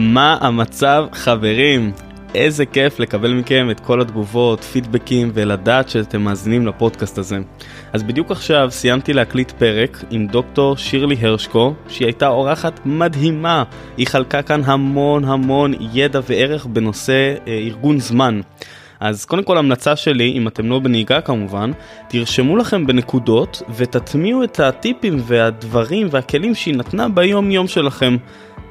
מה המצב חברים? איזה כיף לקבל מכם את כל התגובות, פידבקים ולדעת שאתם מאזינים לפודקאסט הזה. אז בדיוק עכשיו סיימתי להקליט פרק עם דוקטור שירלי הרשקו, שהיא הייתה אורחת מדהימה. היא חלקה כאן המון המון ידע וערך בנושא אה, ארגון זמן. אז קודם כל המלצה שלי, אם אתם לא בנהיגה כמובן, תרשמו לכם בנקודות ותטמיעו את הטיפים והדברים והכלים שהיא נתנה ביום יום שלכם.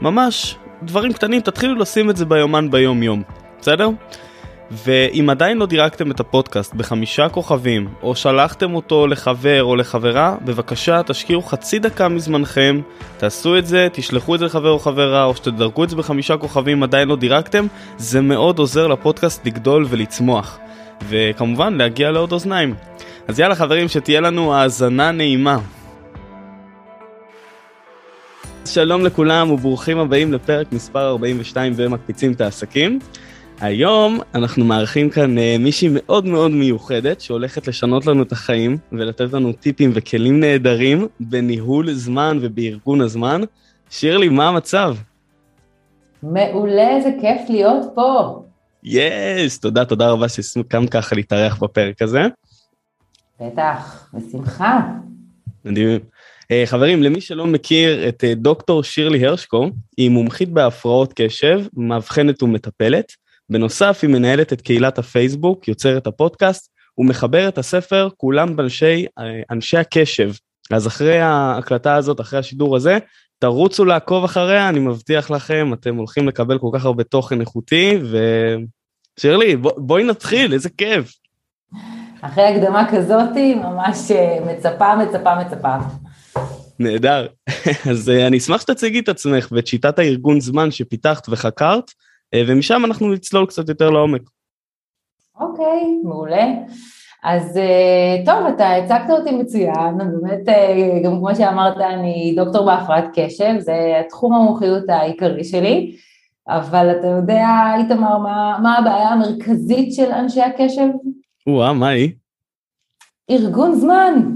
ממש דברים קטנים, תתחילו לשים את זה ביומן ביום יום, בסדר? ואם עדיין לא דירקתם את הפודקאסט בחמישה כוכבים, או שלחתם אותו לחבר או לחברה, בבקשה תשקיעו חצי דקה מזמנכם, תעשו את זה, תשלחו את זה לחבר או חברה, או שתדרגו את זה בחמישה כוכבים עדיין לא דירקתם, זה מאוד עוזר לפודקאסט לגדול ולצמוח. וכמובן להגיע לעוד אוזניים. אז יאללה חברים, שתהיה לנו האזנה נעימה. שלום לכולם וברוכים הבאים לפרק מספר 42 במקפיצים את העסקים. היום אנחנו מארחים כאן uh, מישהי מאוד מאוד מיוחדת שהולכת לשנות לנו את החיים ולתת לנו טיפים וכלים נהדרים בניהול זמן ובארגון הזמן. שירלי, מה המצב? מעולה, איזה כיף להיות פה. יס, yes, תודה, תודה רבה שהסכמת ככה להתארח בפרק הזה. בטח, בשמחה. מדהים. Uh, חברים, למי שלא מכיר את uh, דוקטור שירלי הרשקו, היא מומחית בהפרעות קשב, מאבחנת ומטפלת. בנוסף, היא מנהלת את קהילת הפייסבוק, יוצרת הפודקאסט, ומחבר את הספר כולם באנשי אנשי הקשב. אז אחרי ההקלטה הזאת, אחרי השידור הזה, תרוצו לעקוב אחריה, אני מבטיח לכם, אתם הולכים לקבל כל כך הרבה תוכן איכותי, ושירלי, בוא, בואי נתחיל, איזה כיף. אחרי הקדמה כזאתי, ממש אה, מצפה, מצפה, מצפה. נהדר. אז אה, אני אשמח שתציגי את עצמך ואת שיטת הארגון זמן שפיתחת וחקרת, אה, ומשם אנחנו נצלול קצת יותר לעומק. אוקיי, okay, מעולה. אז אה, טוב, אתה הצגת אותי מצוין, באמת, גם כמו שאמרת, אני דוקטור בהפרעת קשב, זה תחום המומחיות העיקרי שלי, אבל אתה יודע, איתמר, מה, מה הבעיה המרכזית של אנשי הקשב? וואה, מה היא? ארגון זמן.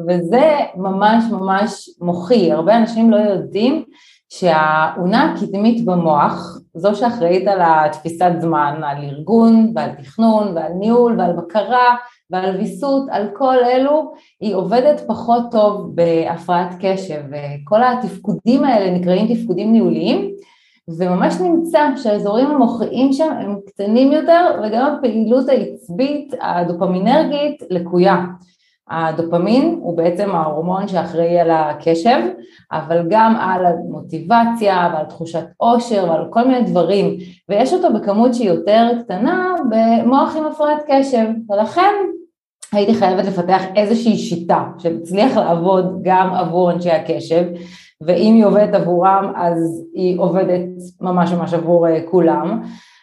וזה ממש ממש מוחי, הרבה אנשים לא יודעים שהאונה הקדמית במוח, זו שאחראית על התפיסת זמן, על ארגון ועל תכנון ועל ניהול ועל בקרה ועל ויסות, על כל אלו, היא עובדת פחות טוב בהפרעת קשב, וכל התפקודים האלה נקראים תפקודים ניהוליים, וממש נמצא שהאזורים המוחיים שם הם קטנים יותר וגם הפעילות העצבית הדופמינרגית לקויה. הדופמין הוא בעצם ההורמון שאחראי על הקשב, אבל גם על המוטיבציה ועל תחושת עושר ועל כל מיני דברים, ויש אותו בכמות שהיא יותר קטנה במוח עם הפרעת קשב, ולכן הייתי חייבת לפתח איזושהי שיטה שתצליח לעבוד גם עבור אנשי הקשב, ואם היא עובדת עבורם אז היא עובדת ממש ממש עבור אה, כולם,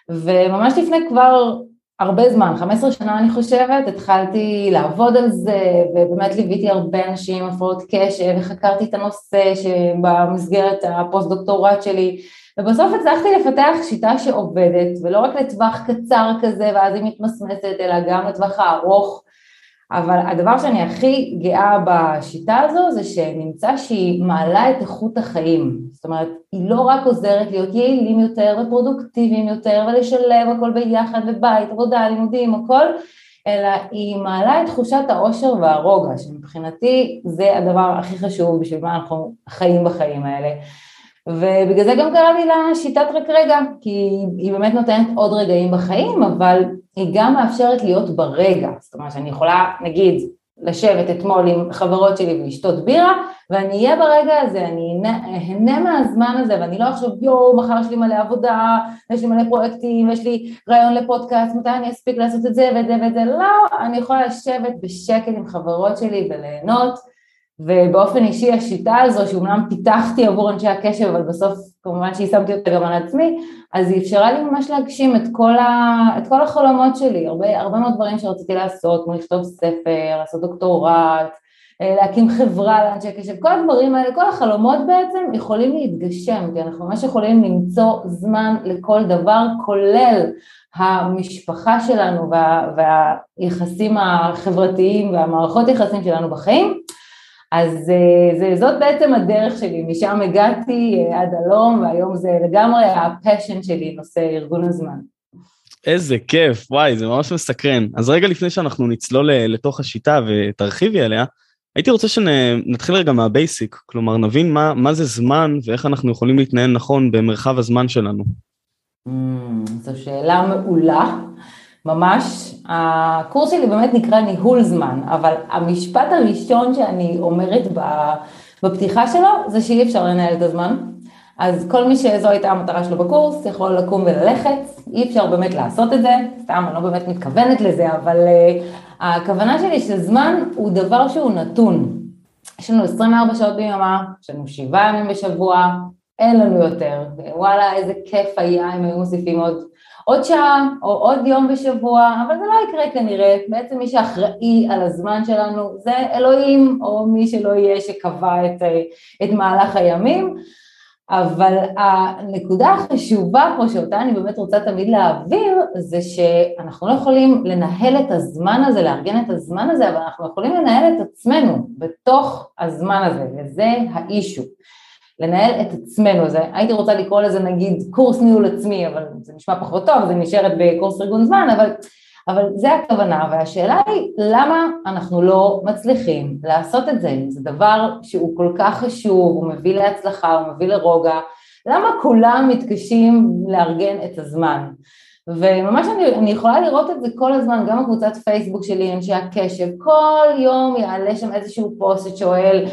וממש לפני כבר הרבה זמן, 15 שנה אני חושבת, התחלתי לעבוד על זה ובאמת ליוויתי הרבה אנשים עם הפרעות קשב וחקרתי את הנושא שבמסגרת הפוסט דוקטורט שלי. ובסוף הצלחתי לפתח שיטה שעובדת ולא רק לטווח קצר כזה ואז היא מתמסמסת אלא גם לטווח הארוך אבל הדבר שאני הכי גאה בשיטה הזו זה שנמצא שהיא מעלה את איכות החיים. זאת אומרת, היא לא רק עוזרת להיות יעילים יותר ופרודוקטיביים יותר ולשלב הכל ביחד ובית, עבודה, לימודים, הכל, אלא היא מעלה את תחושת העושר והרוגע, שמבחינתי זה הדבר הכי חשוב בשביל מה אנחנו חיים בחיים האלה. ובגלל זה גם קראתי לה שיטת רק רגע, כי היא באמת נותנת עוד רגעים בחיים, אבל היא גם מאפשרת להיות ברגע, זאת אומרת שאני יכולה נגיד לשבת אתמול עם חברות שלי ולשתות בירה ואני אהיה ברגע הזה, אני אהנה מהזמן הזה ואני לא עכשיו יואו מחר יש לי מלא עבודה, יש לי מלא פרויקטים, יש לי רעיון לפודקאסט, מתי אני אספיק לעשות את זה ואת זה ואת זה, לא, אני יכולה לשבת בשקט עם חברות שלי וליהנות ובאופן אישי השיטה הזו שאומנם פיתחתי עבור אנשי הקשב אבל בסוף כמובן שיישמתי אותה גם על עצמי אז היא אפשרה לי ממש להגשים את כל, ה, את כל החלומות שלי, הרבה, הרבה מאוד דברים שרציתי לעשות כמו לכתוב ספר, לעשות דוקטורט, אה, להקים חברה לאנשי קשב, כל הדברים האלה, כל החלומות בעצם יכולים להתגשם כי אנחנו ממש יכולים למצוא זמן לכל דבר כולל המשפחה שלנו וה, והיחסים החברתיים והמערכות יחסים שלנו בחיים אז אה, זה, זאת בעצם הדרך שלי, משם הגעתי עד הלום, והיום זה לגמרי ה passion שלי, נושא ארגון הזמן. איזה כיף, וואי, זה ממש מסקרן. אז רגע לפני שאנחנו נצלול לתוך השיטה ותרחיבי עליה, הייתי רוצה שנתחיל רגע מה basic, כלומר נבין מה, מה זה זמן ואיך אנחנו יכולים להתנהל נכון במרחב הזמן שלנו. Mm, זו שאלה מעולה, ממש. הקורס שלי באמת נקרא ניהול זמן, אבל המשפט הראשון שאני אומרת בפתיחה שלו זה שאי אפשר לנהל את הזמן. אז כל מי שזו הייתה המטרה שלו בקורס יכול לקום וללכת, אי אפשר באמת לעשות את זה, סתם, אני לא באמת מתכוונת לזה, אבל uh, הכוונה שלי שזמן הוא דבר שהוא נתון. יש לנו 24 שעות ביממה, יש לנו 7 ימים בשבוע, אין לנו יותר, וואלה איזה כיף היה אם היו מוסיפים עוד, עוד שעה או עוד יום בשבוע, אבל זה לא יקרה כנראה, בעצם מי שאחראי על הזמן שלנו זה אלוהים או מי שלא יהיה שקבע את, אה, את מהלך הימים, אבל הנקודה החשובה פה שאותה אני באמת רוצה תמיד להעביר זה שאנחנו לא יכולים לנהל את הזמן הזה, לארגן את הזמן הזה, אבל אנחנו יכולים לנהל את עצמנו בתוך הזמן הזה, וזה האישו. לנהל את עצמנו, זה, הייתי רוצה לקרוא לזה נגיד קורס ניהול עצמי, אבל זה נשמע פחות טוב, זה נשארת בקורס ארגון זמן, אבל אבל זה הכוונה, והשאלה היא למה אנחנו לא מצליחים לעשות את זה, זה דבר שהוא כל כך חשוב, הוא מביא להצלחה, הוא מביא לרוגע, למה כולם מתקשים לארגן את הזמן? וממש אני, אני יכולה לראות את זה כל הזמן, גם בקבוצת פייסבוק שלי, אנשי הקשב, כל יום יעלה שם איזשהו פוסט ששואל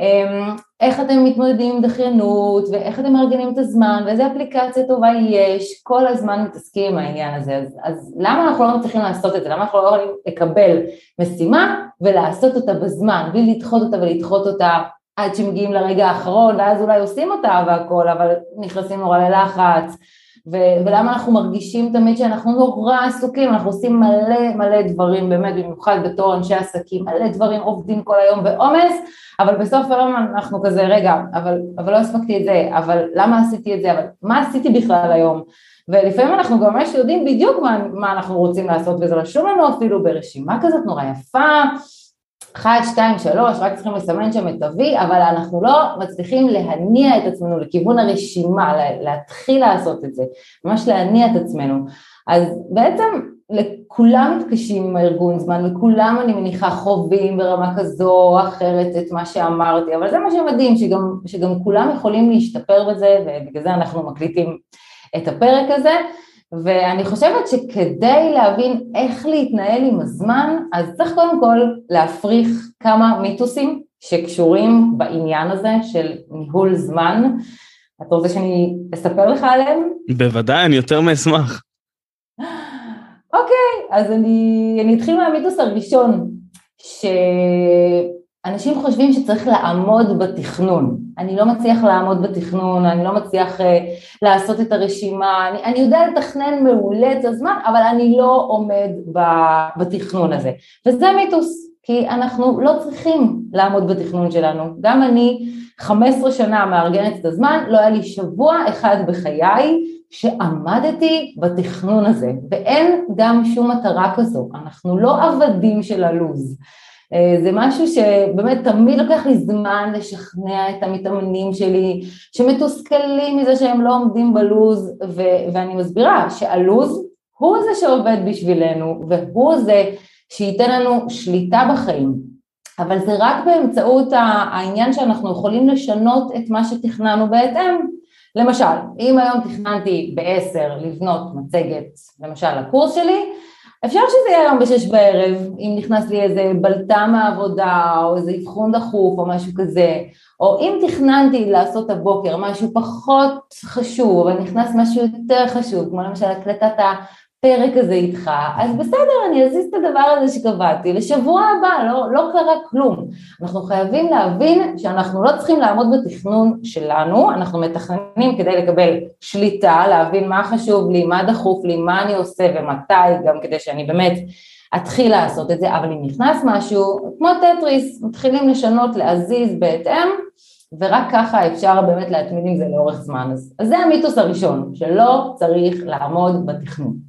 אמ, איך אתם מתמודדים עם דחיינות ואיך אתם מארגנים את הזמן ואיזה אפליקציה טובה יש, כל הזמן מתעסקים עם העניין הזה, אז, אז למה אנחנו לא מצליחים לעשות את זה? למה אנחנו לא יכולים לקבל משימה ולעשות אותה בזמן, בלי לדחות אותה ולדחות אותה עד שמגיעים לרגע האחרון ואז אולי עושים אותה והכל, אבל נכנסים נורא ללחץ ו- ולמה אנחנו מרגישים תמיד שאנחנו נורא עסוקים, אנחנו עושים מלא מלא דברים, באמת במיוחד בתור אנשי עסקים, מלא דברים עובדים כל היום בעומס, אבל בסוף היום אנחנו כזה, רגע, אבל, אבל לא הספקתי את זה, אבל למה עשיתי את זה, אבל מה עשיתי בכלל היום? ולפעמים אנחנו גם ממש יודעים בדיוק מה, מה אנחנו רוצים לעשות, וזה רשום לנו אפילו ברשימה כזאת נורא יפה, אחת, שתיים, שלוש, רק צריכים לסמן שם את ה-V, אבל אנחנו לא מצליחים להניע את עצמנו לכיוון הרשימה, להתחיל לעשות את זה, ממש להניע את עצמנו. אז בעצם לכולם מתקשים עם הארגון זמן, וכולם אני מניחה חווים ברמה כזו או אחרת את מה שאמרתי, אבל זה מה שמדהים, שגם, שגם כולם יכולים להשתפר בזה, ובגלל זה אנחנו מקליטים את הפרק הזה. ואני חושבת שכדי להבין איך להתנהל עם הזמן, אז צריך קודם כל להפריך כמה מיתוסים שקשורים בעניין הזה של ניהול זמן. אתה רוצה שאני אספר לך עליהם? בוודאי, אני יותר מאשמח. אוקיי, אז אני, אני אתחיל מהמיתוס הראשון, ש... אנשים חושבים שצריך לעמוד בתכנון, אני לא מצליח לעמוד בתכנון, אני לא מצליח uh, לעשות את הרשימה, אני, אני יודע לתכנן מעולה את הזמן, אבל אני לא עומד ב, בתכנון הזה, וזה מיתוס, כי אנחנו לא צריכים לעמוד בתכנון שלנו, גם אני 15 שנה מארגנת את הזמן, לא היה לי שבוע אחד בחיי שעמדתי בתכנון הזה, ואין גם שום מטרה כזו, אנחנו לא עבדים של הלו"ז. אה, זה משהו שבאמת תמיד לוקח לי זמן לשכנע את המתאמנים שלי שמתוסכלים מזה שהם לא עומדים בלוז ו- ואני מסבירה שהלוז הוא זה שעובד בשבילנו והוא זה שייתן לנו שליטה בחיים. אבל זה רק באמצעות העניין שאנחנו יכולים לשנות את מה שתכננו בהתאם. למשל, אם היום תכננתי בעשר לבנות מצגת למשל לקורס שלי אפשר שזה יהיה היום בשש בערב, אם נכנס לי איזה בלטה מהעבודה, או איזה אבחון דחוף, או משהו כזה, או אם תכננתי לעשות הבוקר משהו פחות חשוב, אבל נכנס משהו יותר חשוב, כמו למשל הקלטת הפרק הזה איתך, אז בסדר, אני אזיז את הדבר הזה שקבעתי לשבוע הבא, לא, לא קרה כלום. אנחנו חייבים להבין שאנחנו לא צריכים לעמוד בתכנון שלנו, אנחנו מתכננים כדי לקבל שליטה, להבין מה חשוב לי, מה דחוף לי, מה אני עושה ומתי, גם כדי שאני באמת אתחיל לעשות את זה, אבל אם נכנס משהו, כמו טטריס, מתחילים לשנות, להזיז בהתאם, ורק ככה אפשר באמת להתמיד עם זה לאורך זמן. אז, זה המיתוס הראשון, שלא צריך לעמוד בתכנון.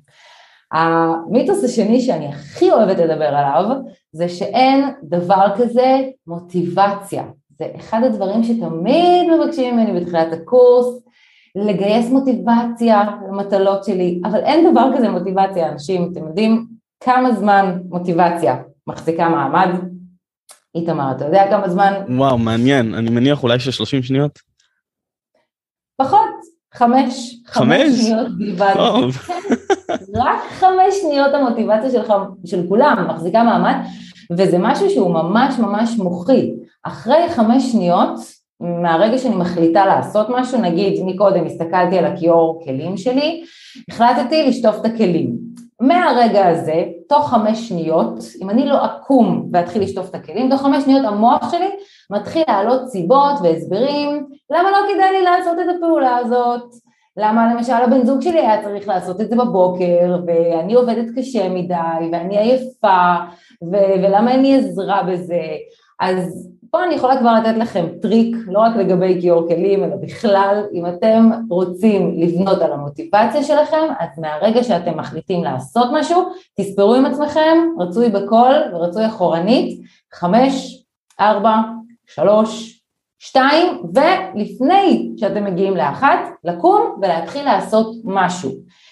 המיתוס השני שאני הכי אוהבת לדבר עליו, זה שאין דבר כזה מוטיבציה. זה אחד הדברים שתמיד מבקשים ממני בתחילת הקורס, לגייס מוטיבציה למטלות שלי, אבל אין דבר כזה מוטיבציה, אנשים, אתם יודעים כמה זמן מוטיבציה מחזיקה מעמד? איתמר, אתה יודע כמה זמן? וואו, מעניין, אני מניח אולי של 30 שניות? פחות, חמש. חמש? שניות בלבד. רק חמש שניות המוטיבציה שלך, של כולם, מחזיקה מעמד, וזה משהו שהוא ממש ממש מוחי. אחרי חמש שניות, מהרגע שאני מחליטה לעשות משהו, נגיד מקודם הסתכלתי על הכיור כלים שלי, החלטתי לשטוף את הכלים. מהרגע הזה, תוך חמש שניות, אם אני לא אקום ואתחיל לשטוף את הכלים, תוך חמש שניות המוח שלי מתחיל להעלות סיבות והסברים למה לא כדאי לי לעשות את הפעולה הזאת, למה למשל הבן זוג שלי היה צריך לעשות את זה בבוקר ואני עובדת קשה מדי ואני עייפה ו- ולמה אין לי עזרה בזה, אז פה אני יכולה כבר לתת לכם טריק, לא רק לגבי כיור כלים, אלא בכלל, אם אתם רוצים לבנות על המוטיבציה שלכם, אז מהרגע שאתם מחליטים לעשות משהו, תספרו עם עצמכם, רצוי בקול ורצוי אחורנית, חמש, ארבע, שלוש, שתיים, ולפני שאתם מגיעים לאחת, לקום ולהתחיל לעשות משהו.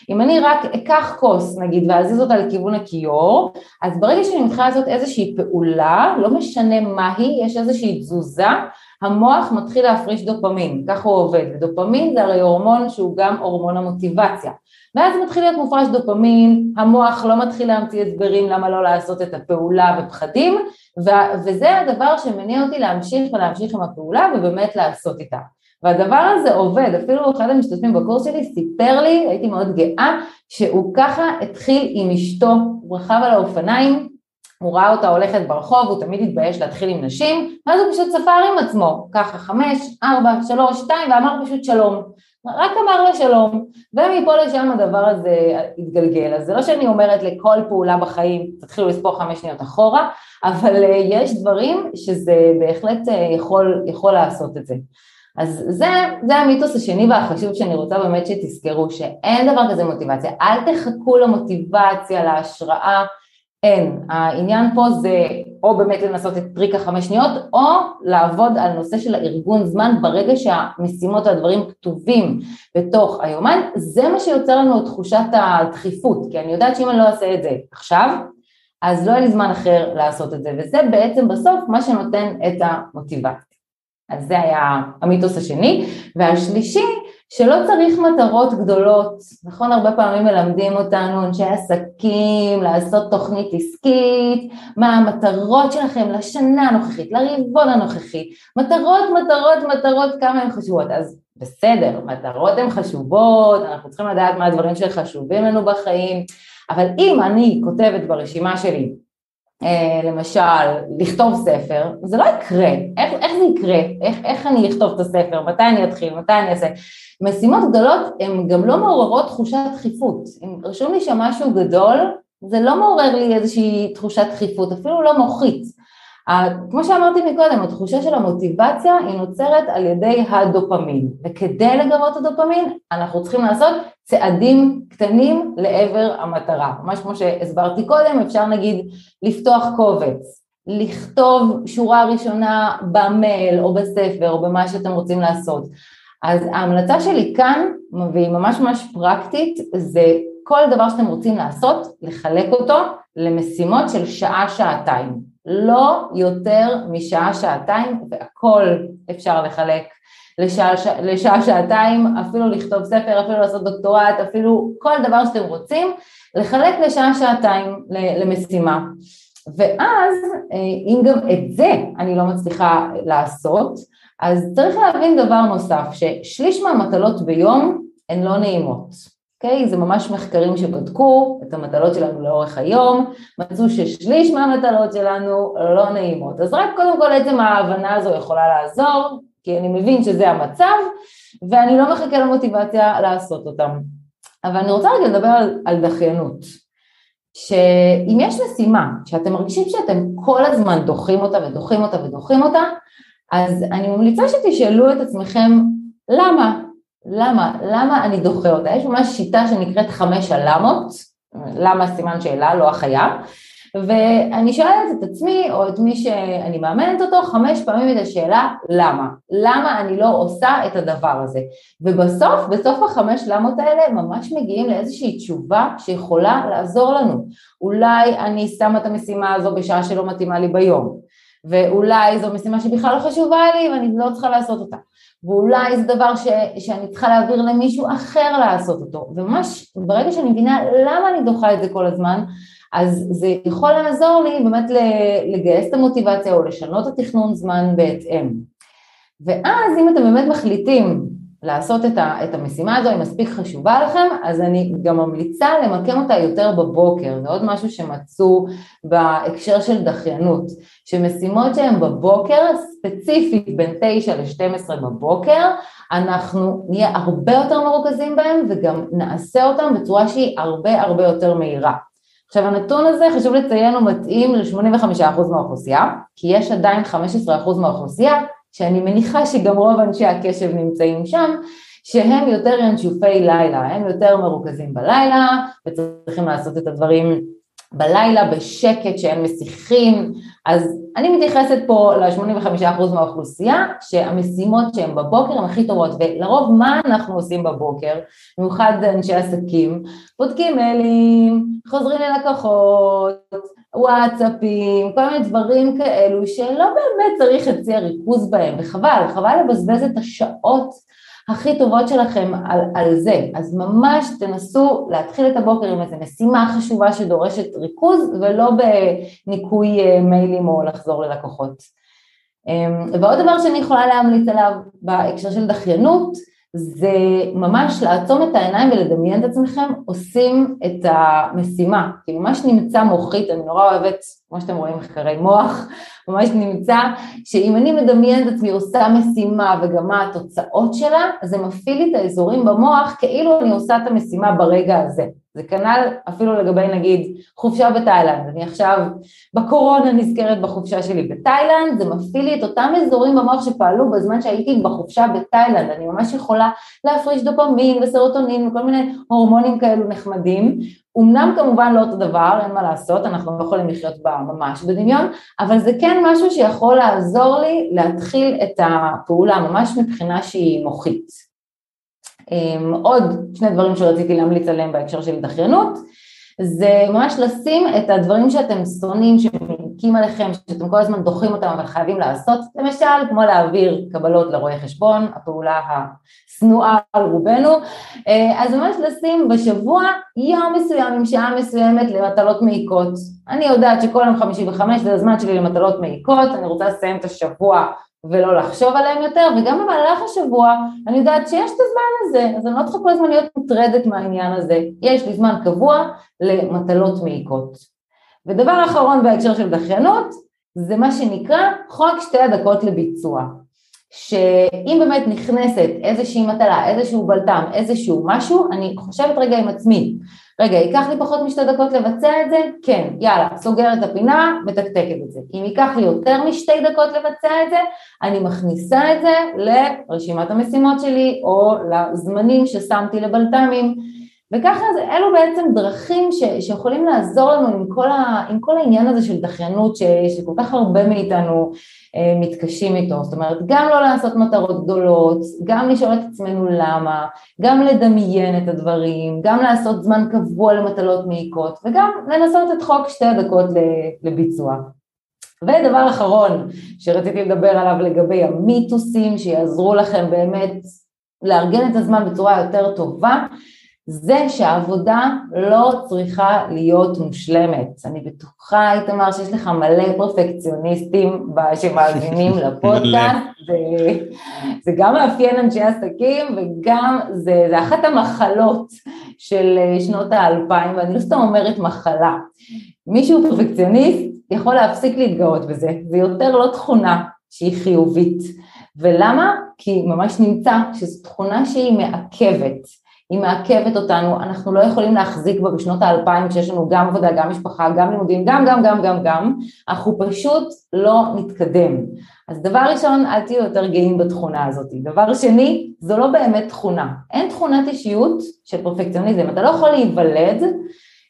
אם אני רק אקח כוס נגיד ואזיז אותה לכיוון הכיור, אז ברגע שאני מתחילה לעשות איזושהי פעולה, לא משנה מה היא, יש איזושהי תזוזה, המוח מתחיל להפריש דופמין, ככה הוא עובד, ודופמין זה הרי הורמון שהוא גם הורמון המוטיבציה, ואז מתחיל להיות מופרש דופמין, המוח לא מתחיל להמציא הסברים למה לא לעשות את הפעולה ופחדים, וזה הדבר שמניע אותי להמשיך ולהמשיך עם הפעולה ובאמת לעשות איתה. והדבר הזה עובד, אפילו אחד המשתתפים בקורס שלי סיפר לי, הייתי מאוד גאה, שהוא ככה התחיל עם אשתו, הוא רכב על האופניים, הוא ראה אותה הולכת ברחוב, הוא תמיד התבייש להתחיל עם נשים, ואז הוא פשוט ספר עם עצמו, ככה חמש, ארבע, שלוש, שתיים, ואמר פשוט שלום. רק אמר לה שלום, ומפה לשם הדבר הזה התגלגל. אז זה לא שאני אומרת לכל פעולה בחיים, תתחילו לספור חמש שניות אחורה, אבל אה, יש דברים שזה בהחלט אה, יכול, יכול לעשות את זה. אז זה, זה המיתוס השני והחשוב שאני רוצה באמת שתזכרו, שאין דבר כזה מוטיבציה, אל תחכו למוטיבציה, להשראה, אין. העניין פה זה או באמת לנסות את טריק החמש שניות, או לעבוד על נושא של הארגון זמן ברגע שהמשימות והדברים כתובים בתוך היומן, זה מה שיוצר לנו את תחושת הדחיפות, כי אני יודעת שאם אני לא אעשה את זה עכשיו, אז לא יהיה לי זמן אחר לעשות את זה, וזה בעצם בסוף מה שנותן את המוטיבציה. אז זה היה המיתוס השני, והשלישי, שלא צריך מטרות גדולות, נכון? הרבה פעמים מלמדים אותנו אנשי עסקים לעשות תוכנית עסקית, מה המטרות שלכם לשנה הנוכחית, לרבעון הנוכחי, מטרות, מטרות, מטרות, כמה הן חשובות, אז בסדר, מטרות הן חשובות, אנחנו צריכים לדעת מה הדברים שחשובים לנו בחיים, אבל אם אני כותבת ברשימה שלי למשל, לכתוב ספר, זה לא יקרה, איך, איך זה יקרה, איך, איך אני אכתוב את הספר, מתי אני אתחיל, מתי אני אעשה, משימות גדולות הן גם לא מעוררות תחושת דחיפות, אם רשום לי שם משהו גדול, זה לא מעורר לי איזושהי תחושת דחיפות, אפילו לא מוחית, כמו שאמרתי מקודם, התחושה של המוטיבציה היא נוצרת על ידי הדופמין, וכדי לגרות את הדופמין אנחנו צריכים לעשות צעדים קטנים לעבר המטרה. ממש כמו שהסברתי קודם, אפשר נגיד לפתוח קובץ, לכתוב שורה ראשונה במייל או בספר או במה שאתם רוצים לעשות. אז ההמלצה שלי כאן, והיא ממש ממש פרקטית, זה כל דבר שאתם רוצים לעשות, לחלק אותו למשימות של שעה-שעתיים. לא יותר משעה-שעתיים, והכל אפשר לחלק לשעה-שעתיים, אפילו לכתוב ספר, אפילו לעשות דוקטורט, אפילו כל דבר שאתם רוצים, לחלק לשעה-שעתיים למשימה. ואז אה, אם גם את זה אני לא מצליחה לעשות, אז צריך להבין דבר נוסף, ששליש מהמטלות ביום הן לא נעימות. אוקיי? Okay, זה ממש מחקרים שבדקו את המטלות שלנו לאורך היום, מצאו ששליש מהמטלות שלנו לא נעימות. אז רק קודם כל עצם ההבנה הזו יכולה לעזור, כי אני מבין שזה המצב, ואני לא מחכה למוטיבציה לעשות אותם. אבל אני רוצה רגע לדבר על, על דחיינות. שאם יש משימה שאתם מרגישים שאתם כל הזמן דוחים אותה ודוחים אותה ודוחים אותה, אז אני ממליצה שתשאלו את עצמכם למה? למה? למה אני דוחה אותה? יש ממש שיטה שנקראת חמש הלמות, למה סימן שאלה, לא החיה, ואני שואלת את עצמי או את מי שאני מאמנת אותו חמש פעמים את השאלה למה, למה אני לא עושה את הדבר הזה ובסוף, בסוף החמש למות האלה ממש מגיעים לאיזושהי תשובה שיכולה לעזור לנו אולי אני שמה את המשימה הזו בשעה שלא מתאימה לי ביום ואולי זו משימה שבכלל לא חשובה לי ואני לא צריכה לעשות אותה ואולי זה דבר ש, שאני צריכה להעביר למישהו אחר לעשות אותו וממש ברגע שאני מבינה למה אני דוחה את זה כל הזמן אז זה יכול לעזור לי באמת לגייס את המוטיבציה או לשנות את התכנון זמן בהתאם. ואז אם אתם באמת מחליטים לעשות את, ה, את המשימה הזו, היא מספיק חשובה לכם, אז אני גם ממליצה למקם אותה יותר בבוקר, זה עוד משהו שמצאו בהקשר של דחיינות, שמשימות שהן בבוקר, ספציפית בין 9 ל-12 בבוקר, אנחנו נהיה הרבה יותר מרוכזים בהם וגם נעשה אותם בצורה שהיא הרבה הרבה יותר מהירה. עכשיו הנתון הזה חשוב לציין הוא מתאים ל-85% מהאוכלוסייה, כי יש עדיין 15% מהאוכלוסייה, שאני מניחה שגם רוב אנשי הקשב נמצאים שם, שהם יותר ינשופי לילה, הם יותר מרוכזים בלילה וצריכים לעשות את הדברים בלילה בשקט שאין מסיחים, אז אני מתייחסת פה ל-85% מהאוכלוסייה שהמשימות שהן בבוקר הן הכי טובות ולרוב מה אנחנו עושים בבוקר, במיוחד אנשי עסקים, בודקים מיילים, חוזרים ללקוחות, וואטסאפים, כל מיני דברים כאלו שלא באמת צריך את שיא הריכוז בהם וחבל, חבל לבזבז את השעות הכי טובות שלכם על, על זה, אז ממש תנסו להתחיל את הבוקר עם איזו משימה חשובה שדורשת ריכוז ולא בניקוי אה, מיילים או לחזור ללקוחות. אמ, ועוד דבר שאני יכולה להמליץ עליו בהקשר של דחיינות זה ממש לעצום את העיניים ולדמיין את עצמכם עושים את המשימה, כי ממש נמצא מוחית, אני נורא אוהבת, כמו שאתם רואים מחקרי מוח, ממש נמצא שאם אני מדמיינת את עצמי עושה משימה וגם מה התוצאות שלה, אז זה מפעיל לי את האזורים במוח כאילו אני עושה את המשימה ברגע הזה. זה כנ"ל אפילו לגבי נגיד חופשה בתאילנד, אני עכשיו בקורונה נזכרת בחופשה שלי בתאילנד, זה מפעיל לי את אותם אזורים במוח שפעלו בזמן שהייתי בחופשה בתאילנד, אני ממש יכולה להפריש דופמין וסרוטונין וכל מיני הורמונים כאלו נחמדים, אמנם כמובן לא אותו דבר, אין מה לעשות, אנחנו לא יכולים לחיות בה ממש בדמיון, אבל זה כן משהו שיכול לעזור לי להתחיל את הפעולה ממש מבחינה שהיא מוחית. אמ, עוד שני דברים שרציתי להמליץ עליהם בהקשר של דחיינות, זה ממש לשים את הדברים שאתם שונאים, שמנקים עליכם, שאתם כל הזמן דוחים אותם אבל חייבים לעשות, למשל כמו להעביר קבלות לרואי חשבון, הפעולה השנואה על רובנו, אה, אז ממש לשים בשבוע יום מסוים עם שעה מסוימת למטלות מעיקות. אני יודעת שכל יום חמישי וחמש זה הזמן שלי למטלות מעיקות, אני רוצה לסיים את השבוע ולא לחשוב עליהם יותר, וגם במהלך השבוע אני יודעת שיש את הזמן הזה, אז אני לא צריכה כל הזמן להיות מוטרדת מהעניין הזה, יש לי זמן קבוע למטלות מעיקות. ודבר אחרון בהקשר של דחיינות, זה מה שנקרא חוק שתי הדקות לביצוע. שאם באמת נכנסת איזושהי מטלה, איזשהו בלטם, איזשהו משהו, אני חושבת רגע עם עצמי, רגע, ייקח לי פחות משתי דקות לבצע את זה? כן, יאללה, סוגר את הפינה, מתקתקת את זה. אם ייקח לי יותר משתי דקות לבצע את זה, אני מכניסה את זה לרשימת המשימות שלי או לזמנים ששמתי לבלת"מים. וככה זה, אלו בעצם דרכים ש, שיכולים לעזור לנו עם כל, ה, עם כל העניין הזה של דחיינות ש, שכל כך הרבה מאיתנו אה, מתקשים איתו, זאת אומרת גם לא לעשות מטרות גדולות, גם לשאול את עצמנו למה, גם לדמיין את הדברים, גם לעשות זמן קבוע למטלות מעיקות וגם לנסות את חוק שתי הדקות לביצוע. ודבר אחרון שרציתי לדבר עליו לגבי המיתוסים שיעזרו לכם באמת לארגן את הזמן בצורה יותר טובה זה שהעבודה לא צריכה להיות מושלמת. אני בטוחה, איתמר, שיש לך מלא פרפקציוניסטים שמאזינים לפודקאסט, זה, זה גם מאפיין אנשי עסקים וגם זה, זה אחת המחלות של שנות האלפיים, ואני לא סתם אומרת מחלה. מישהו פרפקציוניסט יכול להפסיק להתגאות בזה, זה יותר לא תכונה שהיא חיובית. ולמה? כי ממש נמצא שזו תכונה שהיא מעכבת. היא מעכבת אותנו, אנחנו לא יכולים להחזיק בה בשנות האלפיים כשיש לנו גם עבודה, גם משפחה, גם לימודים, גם, גם, גם, גם, גם, אנחנו פשוט לא נתקדם. אז דבר ראשון, אל תהיו יותר גאים בתכונה הזאת. דבר שני, זו לא באמת תכונה. אין תכונת אישיות של פרפקציוניזם, אתה לא יכול להיוולד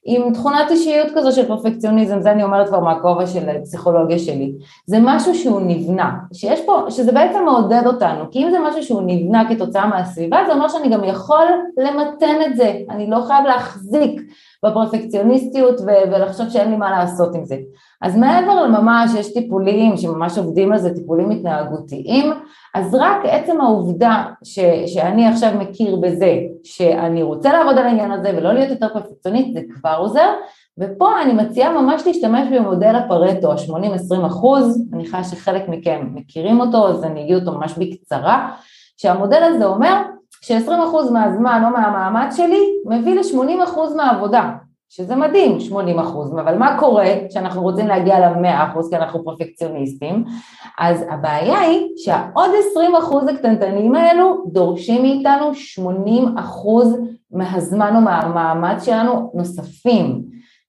עם תכונת אישיות כזו של פרפקציוניזם, זה אני אומרת כבר מהכובע של פסיכולוגיה שלי, זה משהו שהוא נבנה, שיש פה, שזה בעצם מעודד אותנו, כי אם זה משהו שהוא נבנה כתוצאה מהסביבה, זה אומר שאני גם יכול למתן את זה, אני לא חייב להחזיק בפרפקציוניסטיות ולחשוב שאין לי מה לעשות עם זה. אז מעבר לממש, יש טיפולים שממש עובדים על זה, טיפולים התנהגותיים, אז רק עצם העובדה ש, שאני עכשיו מכיר בזה, שאני רוצה לעבוד על העניין הזה ולא להיות יותר פרפקציונית, זה כבר עוזר, ופה אני מציעה ממש להשתמש במודל הפרטו, ה-80-20 אחוז, אני מניחה שחלק מכם מכירים אותו, אז אני אגיד אותו ממש בקצרה, שהמודל הזה אומר ש-20% מהזמן או מהמאמץ שלי מביא ל-80% מהעבודה, שזה מדהים, 80 אחוז, אבל מה קורה כשאנחנו רוצים להגיע ל-100 אחוז כי אנחנו פרפקציוניסטים? אז הבעיה היא שהעוד 20 אחוז הקטנטנים האלו דורשים מאיתנו 80 אחוז מהזמן או מהמאמץ שלנו נוספים.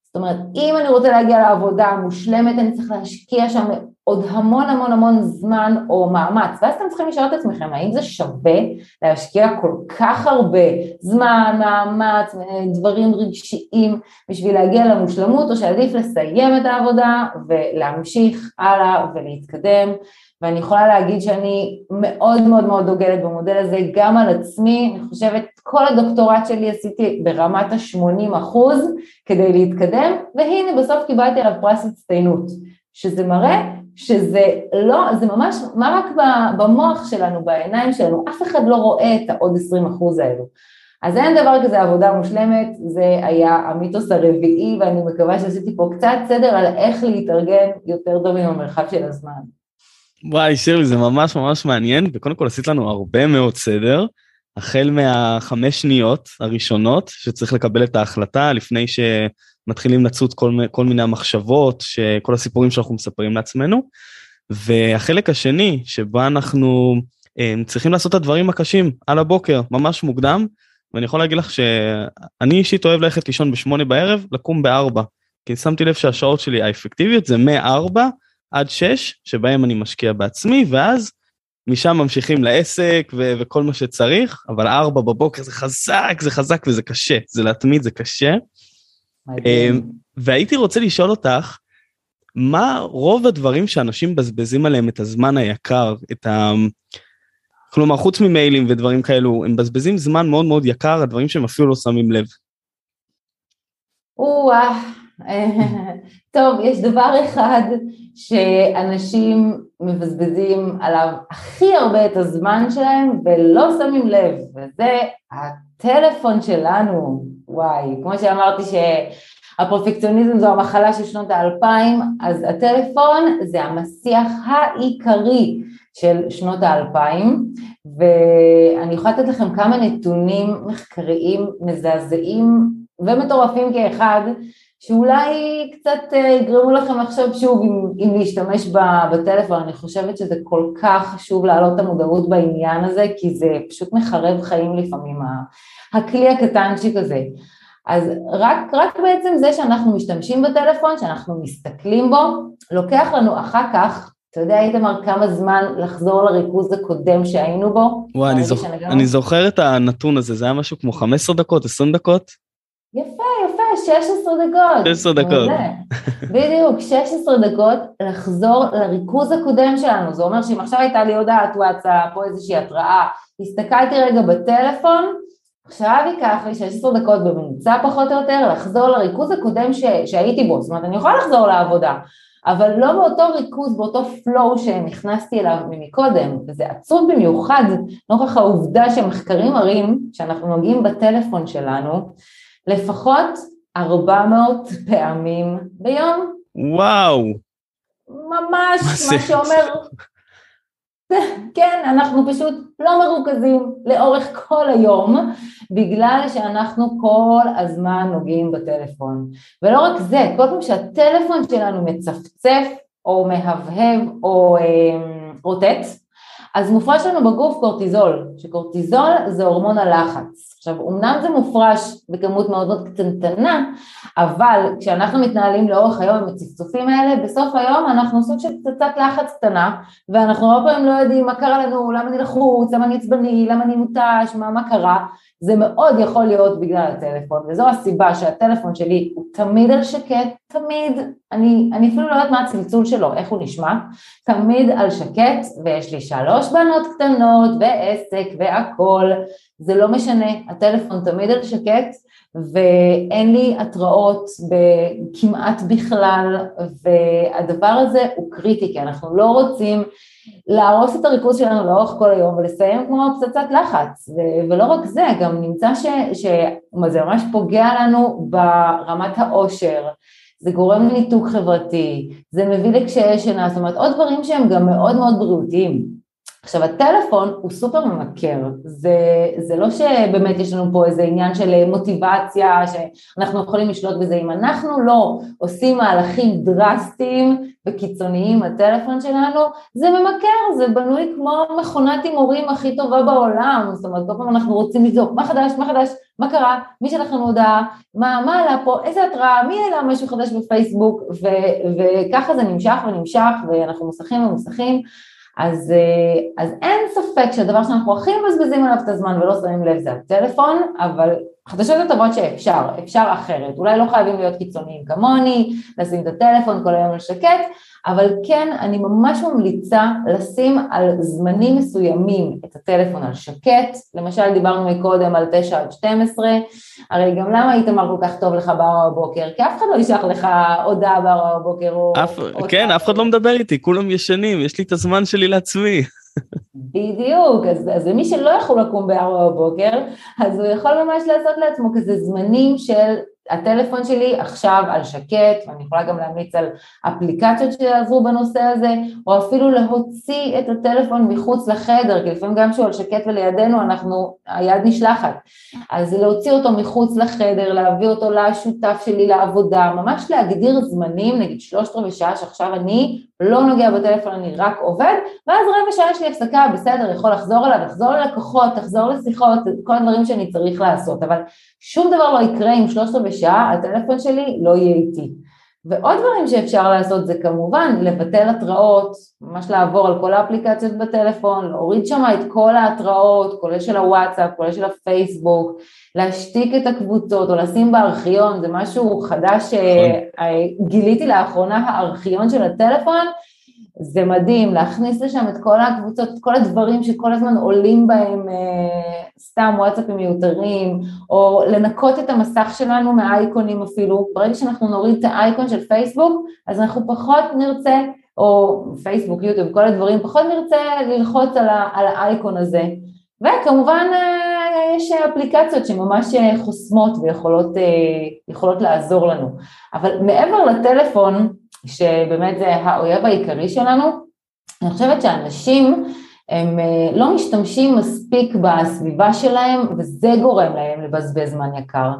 זאת אומרת, אם אני רוצה להגיע לעבודה המושלמת, אני צריך להשקיע שם עוד המון המון המון זמן או מאמץ, ואז אתם צריכים לשאול את עצמכם, האם זה שווה להשקיע כל כך הרבה זמן, מאמץ, דברים רגשיים בשביל להגיע למושלמות, או שעדיף לסיים את העבודה ולהמשיך הלאה ולהתקדם, ואני יכולה להגיד שאני מאוד מאוד מאוד דוגלת במודל הזה גם על עצמי, אני חושבת כל הדוקטורט שלי עשיתי ברמת ה-80 אחוז כדי להתקדם, והנה בסוף קיבלתי עליו פרס הצטיינות, שזה מראה שזה לא, זה ממש, מה רק במוח שלנו, בעיניים שלנו, אף אחד לא רואה את העוד 20 אחוז האלו. אז אין דבר כזה עבודה מושלמת, זה היה המיתוס הרביעי ואני מקווה שעשיתי פה קצת סדר על איך להתארגן יותר טוב עם המרחב של הזמן. וואי שירלי זה ממש ממש מעניין וקודם כל עשית לנו הרבה מאוד סדר החל מהחמש שניות הראשונות שצריך לקבל את ההחלטה לפני שמתחילים לצוץ כל, כל מיני המחשבות שכל הסיפורים שאנחנו מספרים לעצמנו. והחלק השני שבה אנחנו אה, צריכים לעשות את הדברים הקשים על הבוקר ממש מוקדם ואני יכול להגיד לך שאני אישית אוהב ללכת לישון בשמונה בערב לקום בארבע. כי שמתי לב שהשעות שלי האפקטיביות זה מארבע עד 6, שבהם אני משקיע בעצמי, ואז משם ממשיכים לעסק ו- וכל מה שצריך, אבל 4 בבוקר זה חזק, זה חזק וזה קשה, זה להתמיד, זה קשה. אמ, והייתי רוצה לשאול אותך, מה רוב הדברים שאנשים מבזבזים עליהם את הזמן היקר, את ה... כלומר, חוץ ממיילים ודברים כאלו, הם מבזבזים זמן מאוד מאוד יקר, הדברים שהם אפילו לא שמים לב. או-אה, טוב, יש דבר אחד שאנשים מבזבזים עליו הכי הרבה את הזמן שלהם ולא שמים לב, וזה הטלפון שלנו. וואי, כמו שאמרתי שהפרפקציוניזם זו המחלה של שנות האלפיים, אז הטלפון זה המסיח העיקרי של שנות האלפיים, ואני יכולה לתת לכם כמה נתונים מחקריים מזעזעים ומטורפים כאחד, שאולי קצת אה, יגרמו לכם לחשוב שוב אם, אם להשתמש בטלפון, אני חושבת שזה כל כך חשוב להעלות את המודעות בעניין הזה, כי זה פשוט מחרב חיים לפעמים, הכלי הקטנצ'יק הזה. אז רק, רק בעצם זה שאנחנו משתמשים בטלפון, שאנחנו מסתכלים בו, לוקח לנו אחר כך, אתה יודע איתמר כמה זמן לחזור לריכוז הקודם שהיינו בו? וואי, אני, זוכ... אני זוכר את הנתון הזה, זה היה משהו כמו 15 דקות, 20 דקות? יפה, יפה, 16 דקות. 16 דקות. בדיוק, 16 דקות לחזור לריכוז הקודם שלנו. זה אומר שאם עכשיו הייתה לי הודעת וואטסאפ או איזושהי התראה, הסתכלתי רגע בטלפון, עכשיו ייקח לי 16 דקות בממוצע פחות או יותר לחזור לריכוז הקודם ש... שהייתי בו. זאת אומרת, אני יכולה לחזור לעבודה, אבל לא באותו ריכוז, באותו flow שנכנסתי אליו מקודם, וזה עצוב במיוחד נוכח העובדה שמחקרים מראים שאנחנו נוגעים בטלפון שלנו, לפחות 400 פעמים ביום. וואו. ממש, מה, מה שאומר... כן, אנחנו פשוט לא מרוכזים לאורך כל היום, בגלל שאנחנו כל הזמן נוגעים בטלפון. ולא רק זה, כל פעם שהטלפון שלנו מצפצף, או מהבהב, או אה, רוטט, אז מופרש לנו בגוף קורטיזול, שקורטיזול זה הורמון הלחץ. עכשיו, אמנם זה מופרש בכמות מאוד מאוד קטנטנה, אבל כשאנחנו מתנהלים לאורך היום עם הצפצופים האלה, בסוף היום אנחנו סוג של פצצת לחץ קטנה, ואנחנו הרבה פעמים לא יודעים מה קרה לנו, למה אני לחוץ, למה אני עצבני, למה אני מותש, מה, מה קרה, זה מאוד יכול להיות בגלל הטלפון, וזו הסיבה שהטלפון שלי הוא תמיד על שקט, תמיד, אני, אני אפילו לא יודעת מה הצלצול שלו, איך הוא נשמע, תמיד על שקט, ויש לי שלוש בנות קטנות, ועסק, והכול, זה לא משנה, הטלפון תמיד על שקט, ואין לי התראות כמעט בכלל, והדבר הזה הוא קריטי, כי אנחנו לא רוצים להרוס את הריכוז שלנו לאורך כל היום ולסיים כמו פצצת לחץ, ו- ולא רק זה, גם נמצא שזה ממש פוגע לנו ברמת העושר, זה גורם לניתוק חברתי, זה מביא לקשיי שינה, זאת אומרת עוד דברים שהם גם מאוד מאוד בריאותיים. עכשיו הטלפון הוא סופר ממכר, זה, זה לא שבאמת יש לנו פה איזה עניין של מוטיבציה שאנחנו יכולים לשלוט בזה, אם אנחנו לא עושים מהלכים דרסטיים וקיצוניים הטלפון שלנו, זה ממכר, זה בנוי כמו מכונת הימורים הכי טובה בעולם, זאת אומרת כל פעם אנחנו רוצים לבדוק מה חדש, מה חדש, מה קרה, מי שלח לנו הודעה, מה, מה עלה פה, איזה התראה, מי העלה משהו חדש בפייסבוק, ו, וככה זה נמשך ונמשך ואנחנו מוסכים ומוסכים אז, אה, אז אין ספק שהדבר שאנחנו הכי מבזבזים עליו את הזמן ולא שמים לב זה הטלפון, אבל חדשות הטובות שאפשר, אפשר אחרת, אולי לא חייבים להיות קיצוניים כמוני, לשים את הטלפון כל היום על שקט, אבל כן אני ממש ממליצה לשים על זמנים מסוימים את הטלפון על שקט, למשל דיברנו מקודם על 9 עד 12, הרי גם למה איתמר כל כך טוב לך בארבע בבוקר? כי אף אחד לא ישלח לך הודעה בארבע בבוקר או... אף, או כן, אף אחד לא מדבר איתי, כולם ישנים, יש לי את הזמן שלי לעצמי. בדיוק, אז, אז מי שלא יכול לקום בארבע בבוקר, אז הוא יכול ממש לעשות לעצמו כזה זמנים של הטלפון שלי עכשיו על שקט, ואני יכולה גם להמליץ על אפליקציות שיעזרו בנושא הזה, או אפילו להוציא את הטלפון מחוץ לחדר, כי לפעמים גם כשהוא על שקט ולידינו אנחנו, היד נשלחת, אז להוציא אותו מחוץ לחדר, להביא אותו לשותף שלי לעבודה, ממש להגדיר זמנים, נגיד שלושת רבעי שעה שעכשיו אני לא נוגע בטלפון, אני רק עובד, ואז רבע שעה יש לי הפסקה, בסדר, יכול לחזור אליו, לחזור ללקוחות, לחזור לשיחות, כל הדברים שאני צריך לעשות, אבל שום דבר לא יקרה אם שלושת רבעי שעה הטלפון שלי לא יהיה איתי. ועוד דברים שאפשר לעשות זה כמובן לבטל התראות, ממש לעבור על כל האפליקציות בטלפון, להוריד שם את כל ההתראות, כולל של הוואטסאפ, כולל של הפייסבוק, להשתיק את הקבוצות או לשים בארכיון, זה משהו חדש שגיליתי נכון. לאחרונה, הארכיון של הטלפון, זה מדהים, להכניס לשם את כל הקבוצות, את כל הדברים שכל הזמן עולים בהם אה, סתם וואטסאפים מיותרים, או לנקות את המסך שלנו מהאייקונים אפילו, ברגע שאנחנו נוריד את האייקון של פייסבוק, אז אנחנו פחות נרצה, או פייסבוק, יוטיוב, כל הדברים, פחות נרצה ללחוץ על, ה, על האייקון הזה. וכמובן אה, יש אפליקציות שממש חוסמות ויכולות אה, לעזור לנו. אבל מעבר לטלפון, שבאמת זה האויב העיקרי שלנו, אני חושבת שאנשים הם אה, לא משתמשים מספיק בסביבה שלהם וזה גורם להם לבזבז זמן יקר.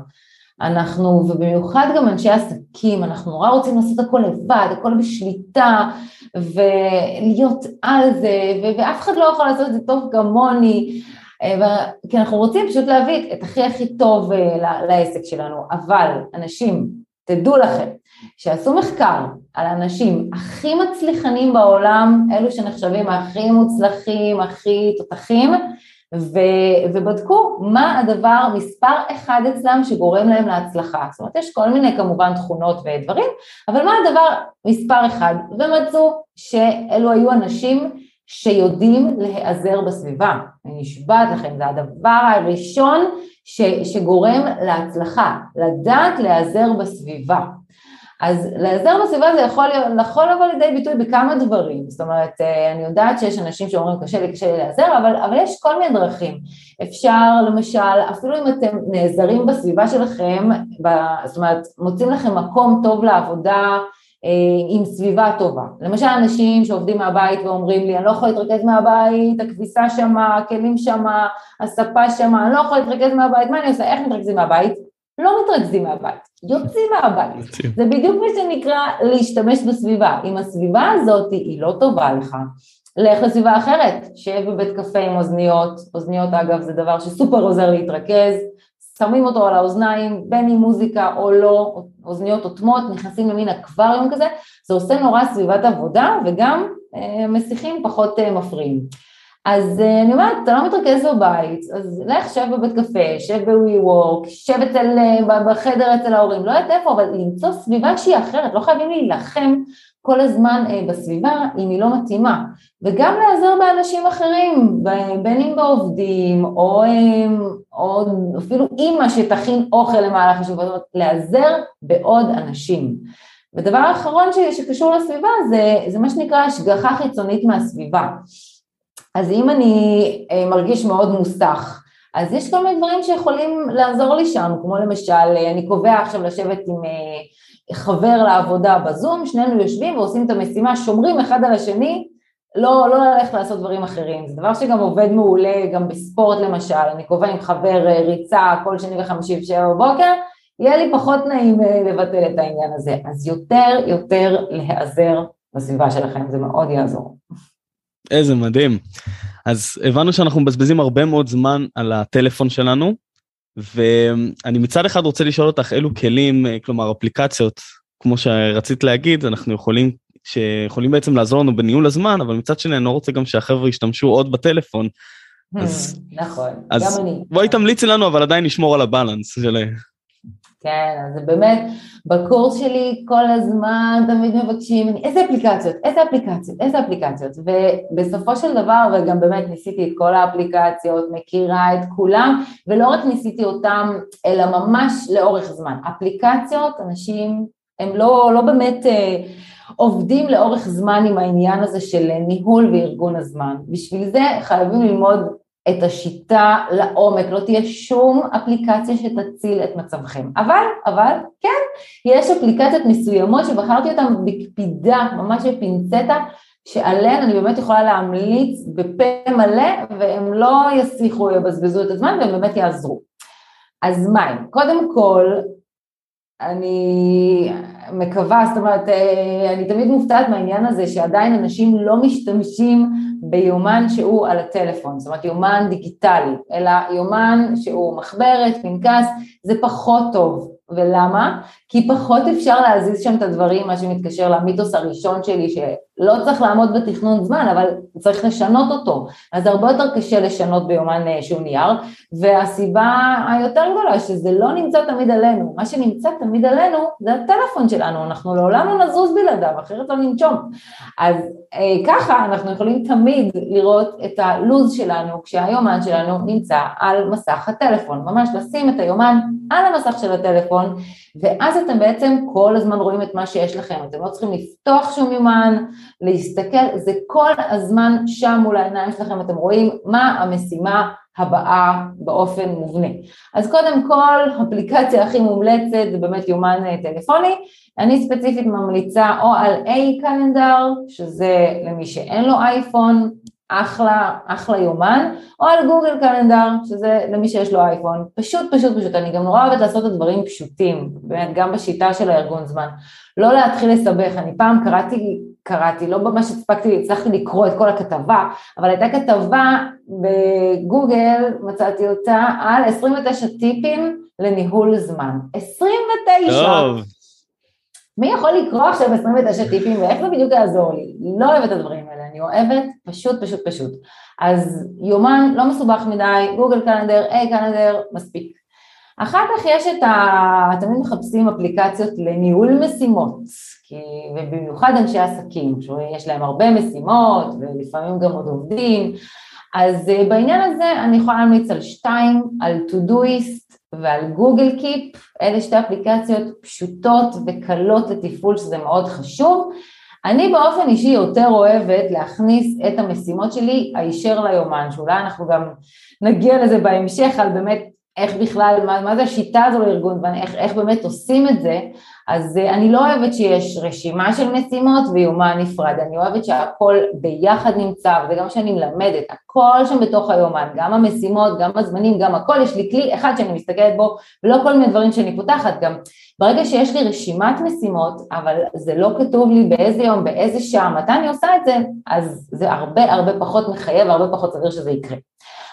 אנחנו, ובמיוחד גם אנשי עסקים, אנחנו נורא רוצים לעשות הכל לבד, הכל בשליטה, ולהיות על זה, ואף אחד לא יכול לעשות את זה טוב כמוני, אה, כי אנחנו רוצים פשוט להביא את הכי הכי טוב אה, לעסק שלנו, אבל אנשים, תדעו לכם, שעשו מחקר על האנשים הכי מצליחנים בעולם, אלו שנחשבים הכי מוצלחים, הכי תותחים, ו, ובדקו מה הדבר מספר אחד אצלם שגורם להם להצלחה. זאת אומרת, יש כל מיני כמובן תכונות ודברים, אבל מה הדבר מספר אחד? ומצאו שאלו היו אנשים שיודעים להיעזר בסביבה. אני נשבעת לכם, זה הדבר הראשון ש, שגורם להצלחה, לדעת להיעזר בסביבה. אז להיעזר בסביבה זה יכול, יכול לבוא לידי ביטוי בכמה דברים, זאת אומרת, אה, אני יודעת שיש אנשים שאומרים קשה לי, קשה לי להיעזר, אבל, אבל יש כל מיני דרכים. אפשר למשל, אפילו אם אתם נעזרים בסביבה שלכם, זאת אומרת, מוצאים לכם מקום טוב לעבודה, עם סביבה טובה. למשל אנשים שעובדים מהבית ואומרים לי אני לא יכול להתרכז מהבית, הכביסה שמה, הכלים שמה, הספה שמה, אני לא יכול להתרכז מהבית, מה אני עושה, איך מתרכזים מהבית? לא מתרכזים מהבית, יוצאים מהבית. זה בדיוק מה שנקרא להשתמש בסביבה. אם הסביבה הזאת היא לא טובה לך, לך לסביבה אחרת, שב בבית קפה עם אוזניות, אוזניות אגב זה דבר שסופר עוזר להתרכז, שמים אותו על האוזניים, בין עם מוזיקה או לא, אוזניות אוטמות, נכנסים למין אקווריום כזה, זה עושה נורא סביבת עבודה וגם אה, מסיכים פחות אה, מפריעים. אז אה, אני אומרת, אתה לא מתרכז בבית, אז לך שב בבית קפה, שב בווי וורק, שב אצל, אה, בחדר אצל ההורים, לא יודעת איפה, אבל למצוא סביבה שהיא אחרת, לא חייבים להילחם כל הזמן אה, בסביבה אם היא לא מתאימה, וגם להיעזר באנשים אחרים, בין אם בעובדים, או, או אפילו אימא שתכין אוכל למהלך השבוע, זאת אומרת, להיעזר בעוד אנשים. ודבר אחרון שקשור לסביבה זה, זה מה שנקרא השגחה חיצונית מהסביבה. אז אם אני אה, מרגיש מאוד מוסך, אז יש כל מיני דברים שיכולים לעזור לי שם, כמו למשל, אה, אני קובע עכשיו לשבת עם אה, חבר לעבודה בזום, שנינו יושבים ועושים את המשימה, שומרים אחד על השני, לא, לא ללכת לעשות דברים אחרים, זה דבר שגם עובד מעולה, גם בספורט למשל, אני קובע עם חבר ריצה כל שני וחמישי בשבע בבוקר, יהיה לי פחות נעים לבטל את העניין הזה, אז יותר יותר להיעזר בסביבה שלכם, זה מאוד יעזור. איזה מדהים. אז הבנו שאנחנו מבזבזים הרבה מאוד זמן על הטלפון שלנו, ואני מצד אחד רוצה לשאול אותך אילו כלים, כלומר אפליקציות, כמו שרצית להגיד, אנחנו יכולים, שיכולים בעצם לעזור לנו בניהול הזמן, אבל מצד שני אני לא רוצה גם שהחבר'ה ישתמשו עוד בטלפון. אז, נכון, אז גם אני. בואי תמליצי לנו, אבל עדיין נשמור על הבלנס של... כן, אז באמת, בקורס שלי כל הזמן תמיד מבקשים, איזה אפליקציות, איזה אפליקציות, איזה אפליקציות, ובסופו של דבר, וגם באמת ניסיתי את כל האפליקציות, מכירה את כולם, ולא רק ניסיתי אותם, אלא ממש לאורך זמן. אפליקציות, אנשים, הם לא, לא באמת אה, עובדים לאורך זמן עם העניין הזה של ניהול וארגון הזמן. בשביל זה חייבים ללמוד את השיטה לעומק, לא תהיה שום אפליקציה שתציל את מצבכם. אבל, אבל, כן, יש אפליקציות מסוימות שבחרתי אותן בקפידה, ממש בפינצטה, שעליהן אני באמת יכולה להמליץ בפה מלא, והם לא יסיחו, יבזבזו את הזמן, והם באמת יעזרו. אז מה הם? קודם כל, אני מקווה, זאת אומרת, אה, אני תמיד מופתעת מהעניין הזה שעדיין אנשים לא משתמשים ביומן שהוא על הטלפון, זאת אומרת יומן דיגיטלי, אלא יומן שהוא מחברת, פנקס, זה פחות טוב. ולמה? כי פחות אפשר להזיז שם את הדברים, מה שמתקשר למיתוס הראשון שלי, שלא צריך לעמוד בתכנון זמן, אבל צריך לשנות אותו. אז הרבה יותר קשה לשנות ביומן אה, שהוא נייר, והסיבה היותר גדולה שזה לא נמצא תמיד עלינו. מה שנמצא תמיד עלינו זה הטלפון שלנו, אנחנו לעולם לא נזוז בלעדיו, אחרת לא ננשום. אז אה, ככה אנחנו יכולים תמיד לראות את הלו"ז שלנו, כשהיומן שלנו נמצא על מסך הטלפון. ממש לשים את היומן על המסך של הטלפון, ואז אתם בעצם כל הזמן רואים את מה שיש לכם, אתם לא צריכים לפתוח שום יומן, להסתכל, זה כל הזמן שם מול העיניים שלכם, אתם רואים מה המשימה הבאה באופן מובנה. אז קודם כל, אפליקציה הכי מומלצת זה באמת יומן אה, טלפוני, אני ספציפית ממליצה או על A-קלנדר, שזה למי שאין לו אייפון, אחלה, אחלה יומן, או על גוגל קלנדר, שזה למי שיש לו אייפון, פשוט פשוט פשוט, אני גם נורא אוהבת לעשות את הדברים פשוטים, באמת גם בשיטה של הארגון זמן, לא להתחיל לסבך, אני פעם קראתי, קראתי, לא ממש הספקתי, הצלחתי לקרוא את כל הכתבה, אבל הייתה כתבה בגוגל, מצאתי אותה, על 29 טיפים לניהול זמן, 29! טוב. מי יכול לקרוא עכשיו 29 טיפים ואיך זה בדיוק יעזור לי? לא אוהבת את הדברים האלה, אני אוהבת פשוט פשוט פשוט. אז יומן לא מסובך מדי, גוגל קלנדר, איי קלנדר, מספיק. אחר כך יש את ה... תמיד מחפשים אפליקציות לניהול משימות, כי... ובמיוחד אנשי עסקים, שיש להם הרבה משימות ולפעמים גם עוד עובדים, אז אה, בעניין הזה אני יכולה להמליץ על שתיים, על טודויסט, ועל גוגל קיפ, אלה שתי אפליקציות פשוטות וקלות לתפעול שזה מאוד חשוב. אני באופן אישי יותר אוהבת להכניס את המשימות שלי הישר ליומן, שאולי אנחנו גם נגיע לזה בהמשך על באמת איך בכלל, מה, מה זה השיטה הזו לארגון ואיך באמת עושים את זה, אז אה, אני לא אוהבת שיש רשימה של משימות ויומן נפרד, אני אוהבת שהכל ביחד נמצא, וזה גם מה שאני מלמדת, הכל שם בתוך היומן, גם המשימות, גם הזמנים, גם הכל, יש לי כלי אחד שאני מסתכלת בו, ולא כל מיני דברים שאני פותחת, גם ברגע שיש לי רשימת משימות, אבל זה לא כתוב לי באיזה יום, באיזה שעה, מתי אני עושה את זה, אז זה הרבה הרבה פחות מחייב, הרבה פחות סביר שזה יקרה.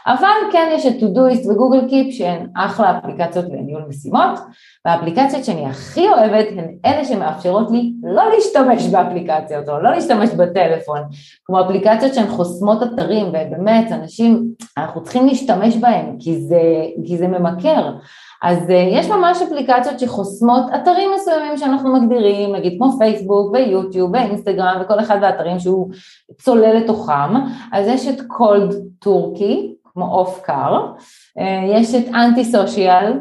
אבל כן יש את Todoist וגוגל קיפ שהן אחלה אפליקציות לניהול משימות והאפליקציות שאני הכי אוהבת הן אלה שמאפשרות לי לא להשתמש באפליקציות או לא להשתמש בטלפון כמו אפליקציות שהן חוסמות אתרים ובאמת אנשים אנחנו צריכים להשתמש בהן כי זה, כי זה ממכר. אז uh, יש ממש אפליקציות שחוסמות אתרים מסוימים שאנחנו מגדירים, נגיד כמו פייסבוק ויוטיוב ואינסטגרם וכל אחד והאתרים שהוא צולל לתוכם, אז יש את Cold Turkey, כמו אוף קאר, אה, יש את Anti Social,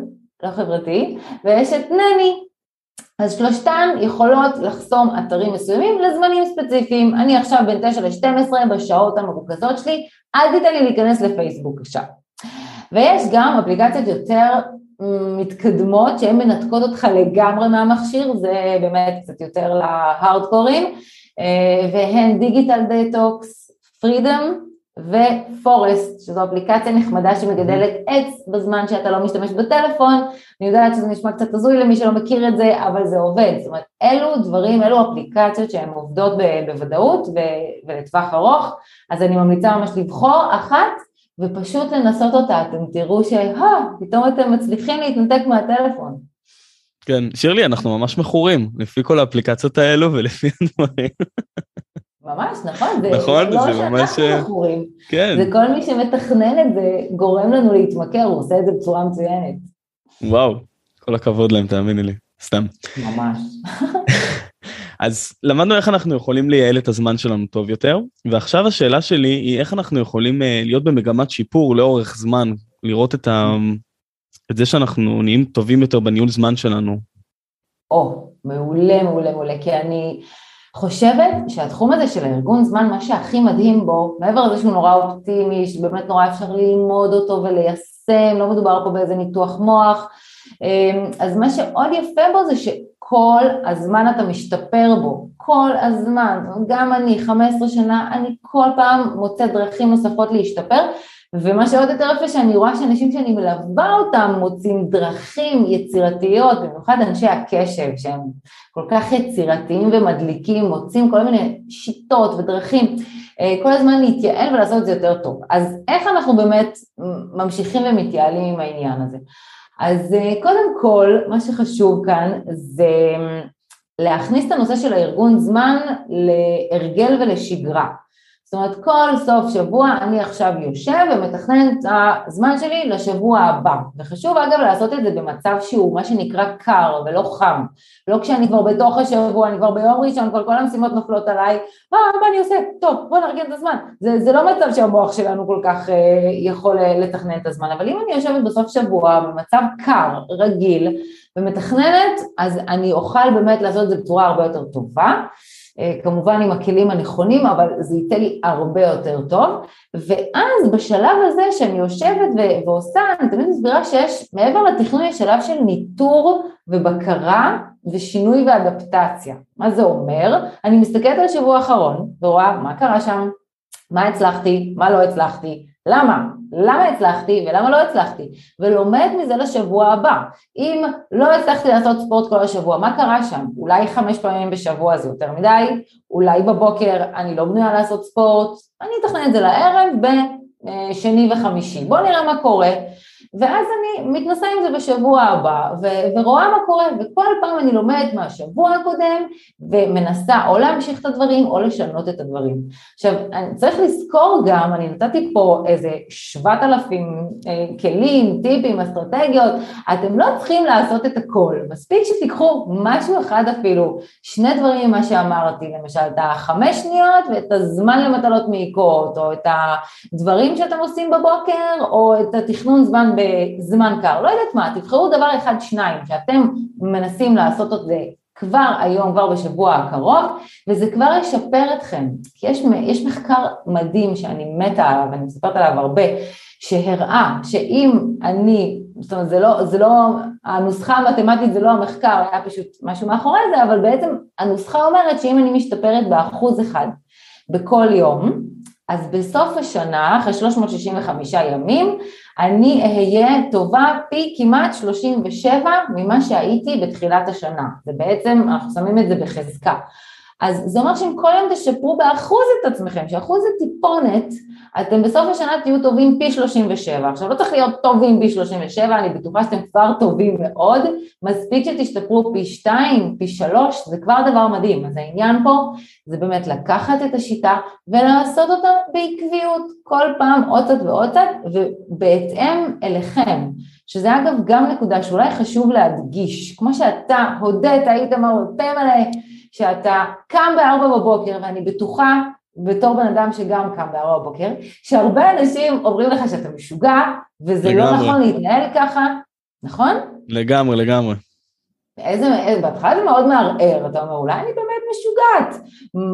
לא חברתי, ויש את Nanny. אז שלושתן יכולות לחסום אתרים מסוימים לזמנים ספציפיים. אני עכשיו בין 9 ל-12 בשעות המרוכזות שלי, אל תיתן לי להיכנס לפייסבוק עכשיו. ויש גם אפליקציות יותר מתקדמות שהן מנתקות אותך לגמרי מהמכשיר, זה באמת קצת יותר להארדקורים, אה, והן דיגיטל דטוקס, פרידום ופורסט, שזו אפליקציה נחמדה שמגדלת עץ בזמן שאתה לא משתמש בטלפון, אני יודעת שזה נשמע קצת הזוי למי שלא מכיר את זה, אבל זה עובד, זאת אומרת, אלו דברים, אלו אפליקציות שהן עובדות בוודאות ולטווח ארוך, אז אני ממליצה ממש לבחור אחת ופשוט לנסות אותה, אתם תראו שפתאום אתם מצליחים להתנתק מהטלפון. כן, שירלי, אנחנו ממש מכורים, לפי כל האפליקציות האלו ולפי הדברים. ממש, נכון, זה נכון, לא זה ממש... שאנחנו אה, מכורים, כן. זה כל מי שמתכנן את זה גורם לנו להתמכר, הוא עושה את זה בצורה מצוינת. וואו, כל הכבוד להם, תאמיני לי, סתם. ממש. אז למדנו איך אנחנו יכולים לייעל את הזמן שלנו טוב יותר, ועכשיו השאלה שלי היא איך אנחנו יכולים uh, להיות במגמת שיפור לאורך זמן, לראות את, ה... את זה שאנחנו נהיים טובים יותר בניהול זמן שלנו. או, מעולה, מעולה, מעולה, כי אני... חושבת שהתחום הזה של הארגון זמן, מה שהכי מדהים בו, מעבר לזה שהוא נורא אופטימי, שבאמת נורא אפשר ללמוד אותו וליישם, לא מדובר פה באיזה ניתוח מוח, אמ, אז מה שעוד יפה בו זה שכל הזמן אתה משתפר בו, כל הזמן, גם אני 15 שנה, אני כל פעם מוצאת דרכים נוספות להשתפר, ומה שעוד יותר יפה שאני רואה שאנשים שאני מלווה אותם מוצאים דרכים יצירתיות, במיוחד אנשי הקשב שהם כל כך יצירתיים ומדליקים, מוצאים כל מיני שיטות ודרכים אה, כל הזמן להתייעל ולעשות את זה יותר טוב. אז איך אנחנו באמת ממשיכים ומתייעלים עם העניין הזה? אז אה, קודם כל, מה שחשוב כאן זה להכניס את הנושא של הארגון זמן להרגל ולשגרה. זאת אומרת, כל סוף שבוע אני עכשיו יושב ומתכנן את הזמן שלי לשבוע הבא. וחשוב אגב לעשות את זה במצב שהוא מה שנקרא קר ולא חם. לא כשאני כבר בתוך השבוע, אני כבר ביום ראשון, כבר כל המשימות נופלות עליי, אה, מה אני עושה? טוב, בוא נארגן את הזמן. זה, זה לא מצב שהמוח שלנו כל כך אה, יכול אה, לתכנן את הזמן, אבל אם אני יושבת בסוף שבוע במצב קר, רגיל, ומתכננת, אז אני אוכל באמת לעשות את זה בצורה הרבה יותר טובה. אה, כמובן עם הכלים הנכונים, אבל זה ייתן לי הרבה יותר טוב. ואז בשלב הזה שאני יושבת ועושה, אני תמיד מסבירה שיש, מעבר לתכנון יש שלב של ניטור ובקרה ושינוי ואדפטציה. מה זה אומר? אני מסתכלת על השבוע האחרון ורואה מה קרה שם, מה הצלחתי, מה לא הצלחתי, למה? למה הצלחתי ולמה לא הצלחתי? ולומד מזה לשבוע הבא. אם לא הצלחתי לעשות ספורט כל השבוע, מה קרה שם? אולי חמש פעמים בשבוע זה יותר מדי, אולי בבוקר אני לא בנויה לעשות ספורט, אני אתכנן את זה לערב בשני וחמישי. בואו נראה מה קורה. ואז אני מתנסה עם זה בשבוע הבא ו- ורואה מה קורה וכל פעם אני לומדת מהשבוע הקודם ומנסה או להמשיך את הדברים או לשנות את הדברים. עכשיו אני צריך לזכור גם, אני נתתי פה איזה שבעת אלפים אה, כלים, טיפים, אסטרטגיות, אתם לא צריכים לעשות את הכל, מספיק שתיקחו משהו אחד אפילו, שני דברים ממה שאמרתי, למשל את החמש שניות ואת הזמן למטלות מעיקות או את הדברים שאתם עושים בבוקר או את התכנון זמן בזמן קר, לא יודעת מה, תבחרו דבר אחד, שניים, שאתם מנסים לעשות את זה כבר היום, כבר בשבוע הקרוב, וזה כבר ישפר אתכם. כי יש, יש מחקר מדהים שאני מתה עליו, ואני מספרת עליו הרבה, שהראה שאם אני, זאת אומרת זה לא, זה לא, הנוסחה המתמטית זה לא המחקר, היה פשוט משהו מאחורי זה, אבל בעצם הנוסחה אומרת שאם אני משתפרת באחוז אחד בכל יום, אז בסוף השנה, אחרי 365 ימים, אני אהיה טובה פי כמעט 37 ממה שהייתי בתחילת השנה. זה בעצם, אנחנו שמים את זה בחזקה. אז זה אומר שאם כל יום תשפרו באחוז את עצמכם, שאחוז זה טיפונת, אתם בסוף השנה תהיו טובים פי 37. עכשיו לא צריך להיות טובים פי 37, אני בטוחה שאתם כבר טובים מאוד, מספיק שתשתפרו פי 2, פי 3, זה כבר דבר מדהים. אז העניין פה זה באמת לקחת את השיטה ולעשות אותה בעקביות, כל פעם עוד קצת ועוד קצת, ובהתאם אליכם. שזה אגב גם נקודה שאולי חשוב להדגיש, כמו שאתה הודית, היית מרפא מלא, שאתה קם בארבע בבוקר ואני בטוחה בתור בן אדם שגם קם בארבע בבוקר, שהרבה אנשים אומרים לך שאתה משוגע וזה לא לגמרי. לא נכון להתנהל ככה, נכון? לגמרי, לגמרי. איזה, בהתחלה זה מאוד מערער, אתה אומר אולי אני באמת משוגעת,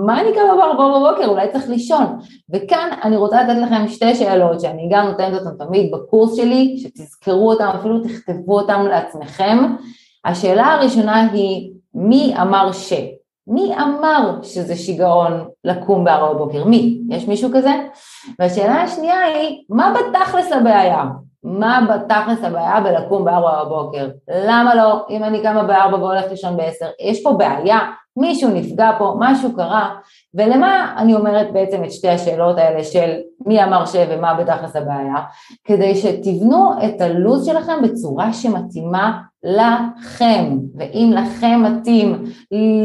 מה אני קמה בארבע בבוקר, אולי צריך לישון. וכאן אני רוצה לתת לכם שתי שאלות שאני גם נותנת אותן תמיד בקורס שלי, שתזכרו אותן, אפילו תכתבו אותן לעצמכם. השאלה הראשונה היא, מי אמר ש? מי אמר שזה שיגעון לקום בארבע בבוקר? מי? יש מישהו כזה? והשאלה השנייה היא, מה בתכלס הבעיה? מה בתכלס הבעיה בלקום בארבע בבוקר? למה לא? אם אני קמה בארבע והולכת לישון בעשר, יש פה בעיה, מישהו נפגע פה, משהו קרה, ולמה אני אומרת בעצם את שתי השאלות האלה של מי אמר ש ומה בתכלס הבעיה? כדי שתבנו את הלו"ז שלכם בצורה שמתאימה לכם, ואם לכם מתאים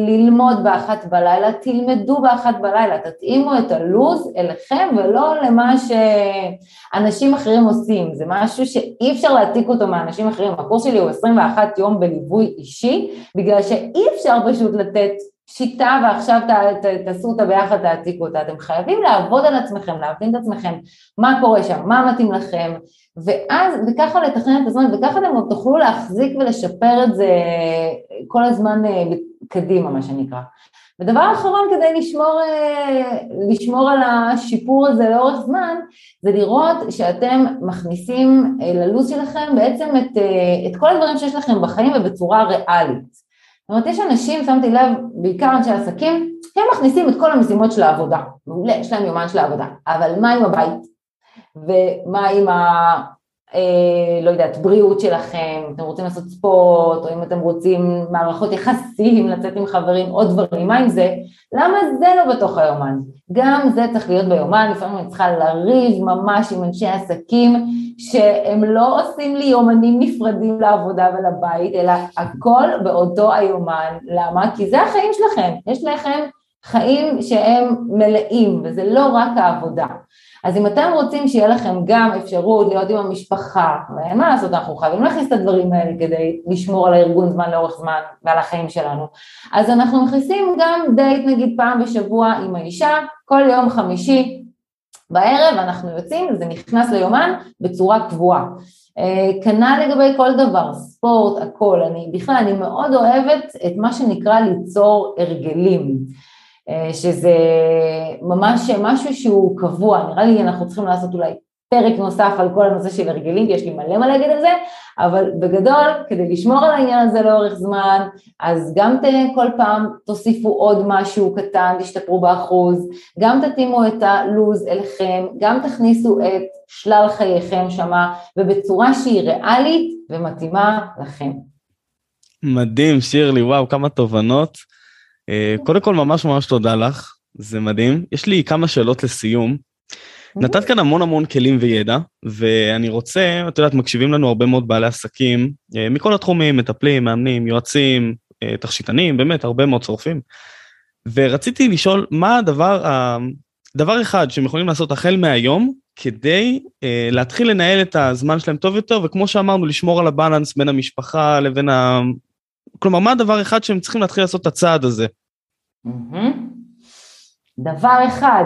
ללמוד באחת בלילה, תלמדו באחת בלילה, תתאימו את הלו"ז אליכם ולא למה שאנשים אחרים עושים, זה משהו שאי אפשר להעתיק אותו מאנשים אחרים, הקורס שלי הוא 21 יום בליווי אישי, בגלל שאי אפשר פשוט לתת שיטה ועכשיו ת, ת, תעשו אותה ביחד, תעתיקו אותה, אתם חייבים לעבוד על עצמכם, להבין את עצמכם, מה קורה שם, מה מתאים לכם, ואז, וככה לתכנן את הזמן, וככה אתם עוד תוכלו להחזיק ולשפר את זה כל הזמן אה, קדימה, מה שנקרא. ודבר אחרון כדי לשמור, אה, לשמור על השיפור הזה לאורך זמן, זה לראות שאתם מכניסים אה, ללו"ז שלכם בעצם את, את כל הדברים שיש לכם בחיים ובצורה ריאלית. זאת אומרת, יש אנשים, שמתי לב, בעיקר אנשי עסקים, הם מכניסים את כל המשימות של העבודה. מעולה, יש להם יומן של העבודה. אבל מה עם הבית? ומה עם ה... אה, לא יודעת, בריאות שלכם, אתם רוצים לעשות ספורט, או אם אתם רוצים מערכות יחסים, לצאת עם חברים, עוד דברים, מה עם זה? למה זה לא בתוך היומן? גם זה צריך להיות ביומן, לפעמים אני צריכה לריב ממש עם אנשי עסקים, שהם לא עושים לי יומנים נפרדים לעבודה ולבית, אלא הכל באותו היומן. למה? כי זה החיים שלכם, יש לכם חיים שהם מלאים, וזה לא רק העבודה. אז אם אתם רוצים שיהיה לכם גם אפשרות להיות עם המשפחה, ואין מה לעשות, אנחנו חייבים להכניס את הדברים האלה כדי לשמור על הארגון זמן לאורך זמן ועל החיים שלנו, אז אנחנו מכניסים גם דייט נגיד פעם בשבוע עם האישה, כל יום חמישי בערב אנחנו יוצאים, זה נכנס ליומן בצורה קבועה. אה, כנ"ל לגבי כל דבר, ספורט, הכל, אני בכלל, אני מאוד אוהבת את מה שנקרא ליצור הרגלים. אה, שזה ממש משהו שהוא קבוע, נראה לי אנחנו צריכים לעשות אולי פרק נוסף על כל הנושא של הרגלים, יש לי מלא מה להגיד על זה, אבל בגדול, כדי לשמור על העניין הזה לאורך זמן, אז גם ת, כל פעם תוסיפו עוד משהו קטן, תשתפרו באחוז, גם תתאימו את הלו"ז אליכם, גם תכניסו את שלל חייכם שמה, ובצורה שהיא ריאלית ומתאימה לכם. מדהים, שירלי, וואו, כמה תובנות. אה, קודם כל ממש ממש תודה לך, זה מדהים. יש לי כמה שאלות לסיום. נתת כאן המון המון כלים וידע, ואני רוצה, את יודעת, מקשיבים לנו הרבה מאוד בעלי עסקים אה, מכל התחומים, מטפלים, מאמנים, יועצים, אה, תכשיטנים, באמת, הרבה מאוד צורפים. ורציתי לשאול, מה הדבר, דבר אחד שהם יכולים לעשות החל מהיום, כדי אה, להתחיל לנהל את הזמן שלהם טוב יותר, וכמו שאמרנו, לשמור על הבלנס בין המשפחה לבין. כלומר, מה הדבר אחד שהם צריכים להתחיל לעשות את הצעד הזה? דבר אחד,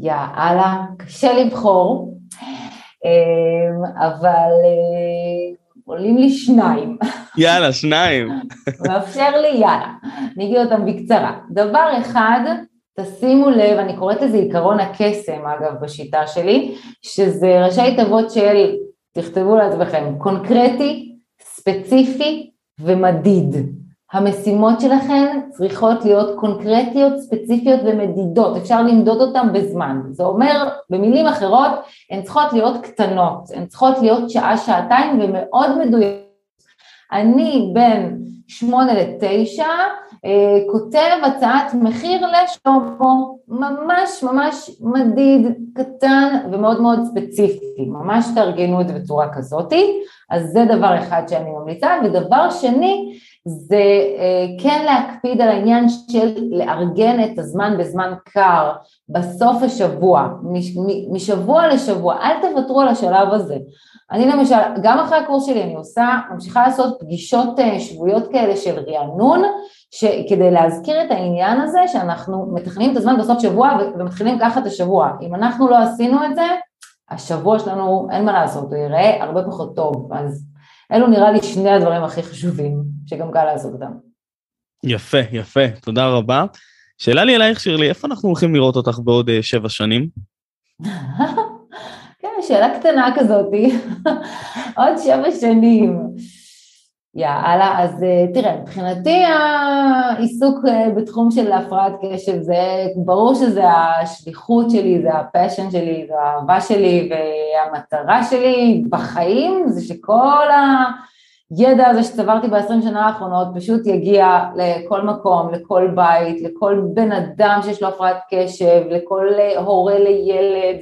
יאללה, קשה לבחור, אמ, אבל אה, עולים לי שניים. יאללה, שניים. מאפשר לי, יאללה. אני אגיד אותם בקצרה. דבר אחד, תשימו לב, אני קוראת לזה עיקרון הקסם אגב בשיטה שלי, שזה ראשי תיבות של, תכתבו לעצמכם, קונקרטי, ספציפי ומדיד. המשימות שלכם צריכות להיות קונקרטיות, ספציפיות ומדידות, אפשר למדוד אותן בזמן. זה אומר, במילים אחרות, הן צריכות להיות קטנות, הן צריכות להיות שעה-שעתיים ומאוד מדויקות. אני בין שמונה לתשע, אה, כותב הצעת מחיר לשלמה, ממש ממש מדיד, קטן ומאוד מאוד ספציפי, ממש תארגנו את זה בצורה כזאתי, אז זה דבר אחד שאני ממליצה, ודבר שני זה אה, כן להקפיד על העניין של לארגן את הזמן בזמן קר, בסוף השבוע, משבוע לשבוע, אל תוותרו על השלב הזה. אני למשל, גם אחרי הקורס שלי אני עושה, ממשיכה לעשות פגישות אה, שבועיות כאלה של רענון, כדי להזכיר את העניין הזה שאנחנו מתכננים את הזמן בסוף שבוע ומתחילים ככה את השבוע. אם אנחנו לא עשינו את זה, השבוע שלנו, אין מה לעשות, הוא ייראה הרבה פחות טוב. אז אלו נראה לי שני הדברים הכי חשובים, שגם קל לעשות אותם. יפה, יפה, תודה רבה. שאלה לי אלייך, שירלי, איפה אנחנו הולכים לראות אותך בעוד uh, שבע שנים? כן, שאלה קטנה כזאתי. עוד שבע שנים. יאללה, אז אה, תראה, מבחינתי העיסוק אה, בתחום של הפרעת קשב זה, ברור שזה השליחות שלי, זה הפשן שלי, זה האהבה שלי והמטרה שלי בחיים זה שכל ה... הידע הזה שצברתי בעשרים שנה האחרונות פשוט יגיע לכל מקום, לכל בית, לכל בן אדם שיש לו הפרעת קשב, לכל הורה לילד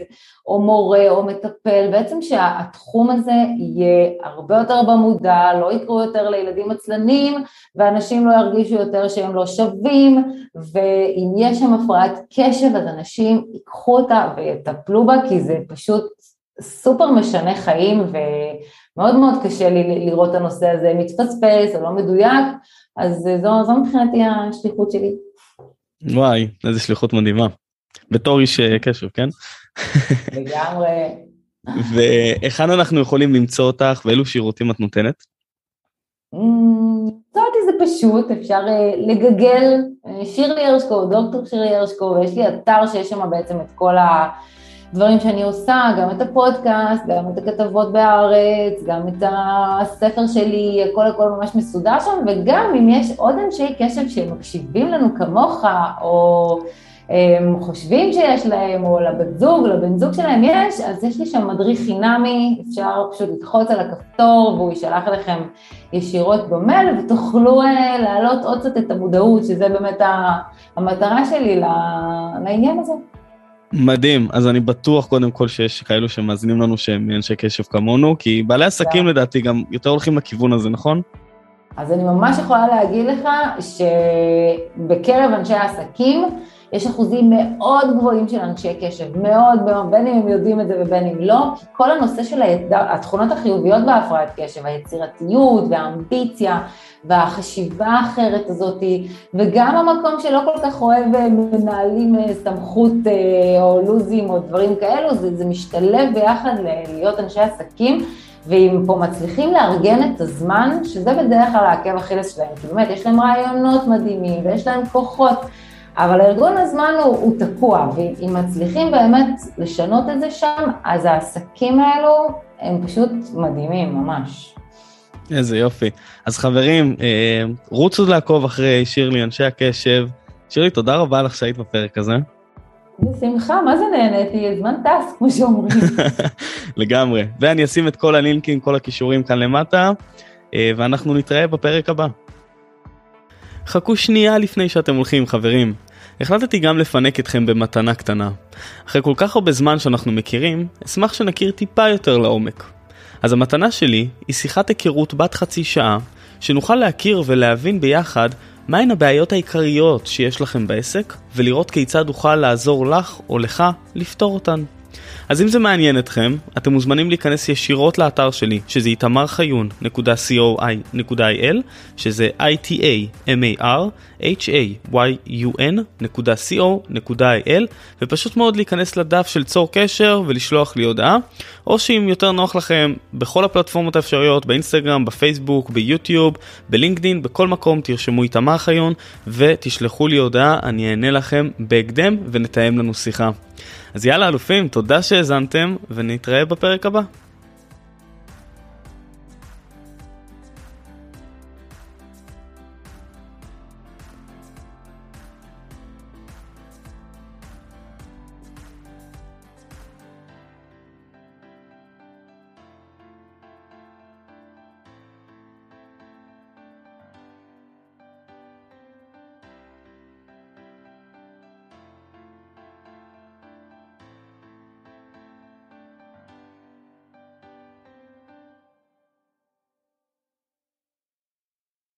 או מורה או מטפל, בעצם שהתחום הזה יהיה הרבה יותר במודע, לא יקרו יותר לילדים עצלנים ואנשים לא ירגישו יותר שהם לא שווים ואם יש שם הפרעת קשב אז אנשים ייקחו אותה ויטפלו בה כי זה פשוט סופר משנה חיים ו... מאוד מאוד קשה לי לראות את הנושא הזה מתפספס או לא מדויק, אז זו, זו מבחינתי השליחות שלי. וואי, איזה שליחות מדהימה. בתור איש אה, קשב, כן? לגמרי. והיכן אנחנו יכולים למצוא אותך ואילו שירותים את נותנת? למצוא אותי זה פשוט, אפשר אה, לגגל אה, שירלי הרשקו, דוקטור שירלי הרשקו, ויש לי אתר שיש שם בעצם את כל ה... דברים שאני עושה, גם את הפודקאסט, גם את הכתבות בהארץ, גם את הספר שלי, הכל הכל ממש מסודר שם, וגם אם יש עוד אנשי קשב שמקשיבים לנו כמוך, או הם חושבים שיש להם, או לבת זוג, לבן זוג שלהם יש, אז יש לי שם מדריך חינמי, אפשר פשוט ללחוץ על הכפתור והוא יישלח אליכם ישירות במייל, ותוכלו אה, להעלות עוד קצת את המודעות, שזה באמת המטרה שלי לעניין הזה. מדהים, אז אני בטוח קודם כל שיש כאלו שמאזינים לנו שהם אנשי קשב כמונו, כי בעלי עסקים לדעתי גם יותר הולכים לכיוון הזה, נכון? אז אני ממש יכולה להגיד לך שבקרב אנשי העסקים, יש אחוזים מאוד גבוהים של אנשי קשב, מאוד מאוד, בין אם הם יודעים את זה ובין אם לא, כל הנושא של התכונות החיוביות בהפרעת קשב, היצירתיות והאמביציה והחשיבה האחרת הזאתי, וגם המקום שלא כל כך אוהב מנהלים אה, סמכות אה, או לוזים או דברים כאלו, זה, זה משתלב ביחד להיות אנשי עסקים. ואם פה מצליחים לארגן את הזמן, שזה בדרך כלל העקב אכילס שלהם, כי באמת יש להם רעיונות מדהימים ויש להם כוחות אבל ארגון הזמן הוא, הוא תקוע, ואם מצליחים באמת לשנות את זה שם, אז העסקים האלו הם פשוט מדהימים, ממש. איזה יופי. אז חברים, אה, רוצו לעקוב אחרי שירלי, אנשי הקשב. שירלי, תודה רבה לך שהיית בפרק הזה. בשמחה, מה זה נהניתי? הזמן טס, כמו שאומרים. לגמרי. ואני אשים את כל הלינקים, כל הכישורים כאן למטה, אה, ואנחנו נתראה בפרק הבא. חכו שנייה לפני שאתם הולכים, חברים. החלטתי גם לפנק אתכם במתנה קטנה. אחרי כל כך הרבה זמן שאנחנו מכירים, אשמח שנכיר טיפה יותר לעומק. אז המתנה שלי היא שיחת היכרות בת חצי שעה, שנוכל להכיר ולהבין ביחד מהן הבעיות העיקריות שיש לכם בעסק, ולראות כיצד אוכל לעזור לך או לך לפתור אותן. אז אם זה מעניין אתכם, אתם מוזמנים להיכנס ישירות לאתר שלי, שזה איתמרחיון.co.il, שזה i-t-a-m-a-r-h-a-y-u-n.co.il, ופשוט מאוד להיכנס לדף של צור קשר ולשלוח לי הודעה, או שאם יותר נוח לכם, בכל הפלטפורמות האפשריות, באינסטגרם, בפייסבוק, ביוטיוב, בלינקדין, בכל מקום תרשמו איתמר חיון ותשלחו לי הודעה, אני אענה לכם בהקדם ונתאם לנו שיחה. אז יאללה אלופים, תודה שהאזנתם ונתראה בפרק הבא.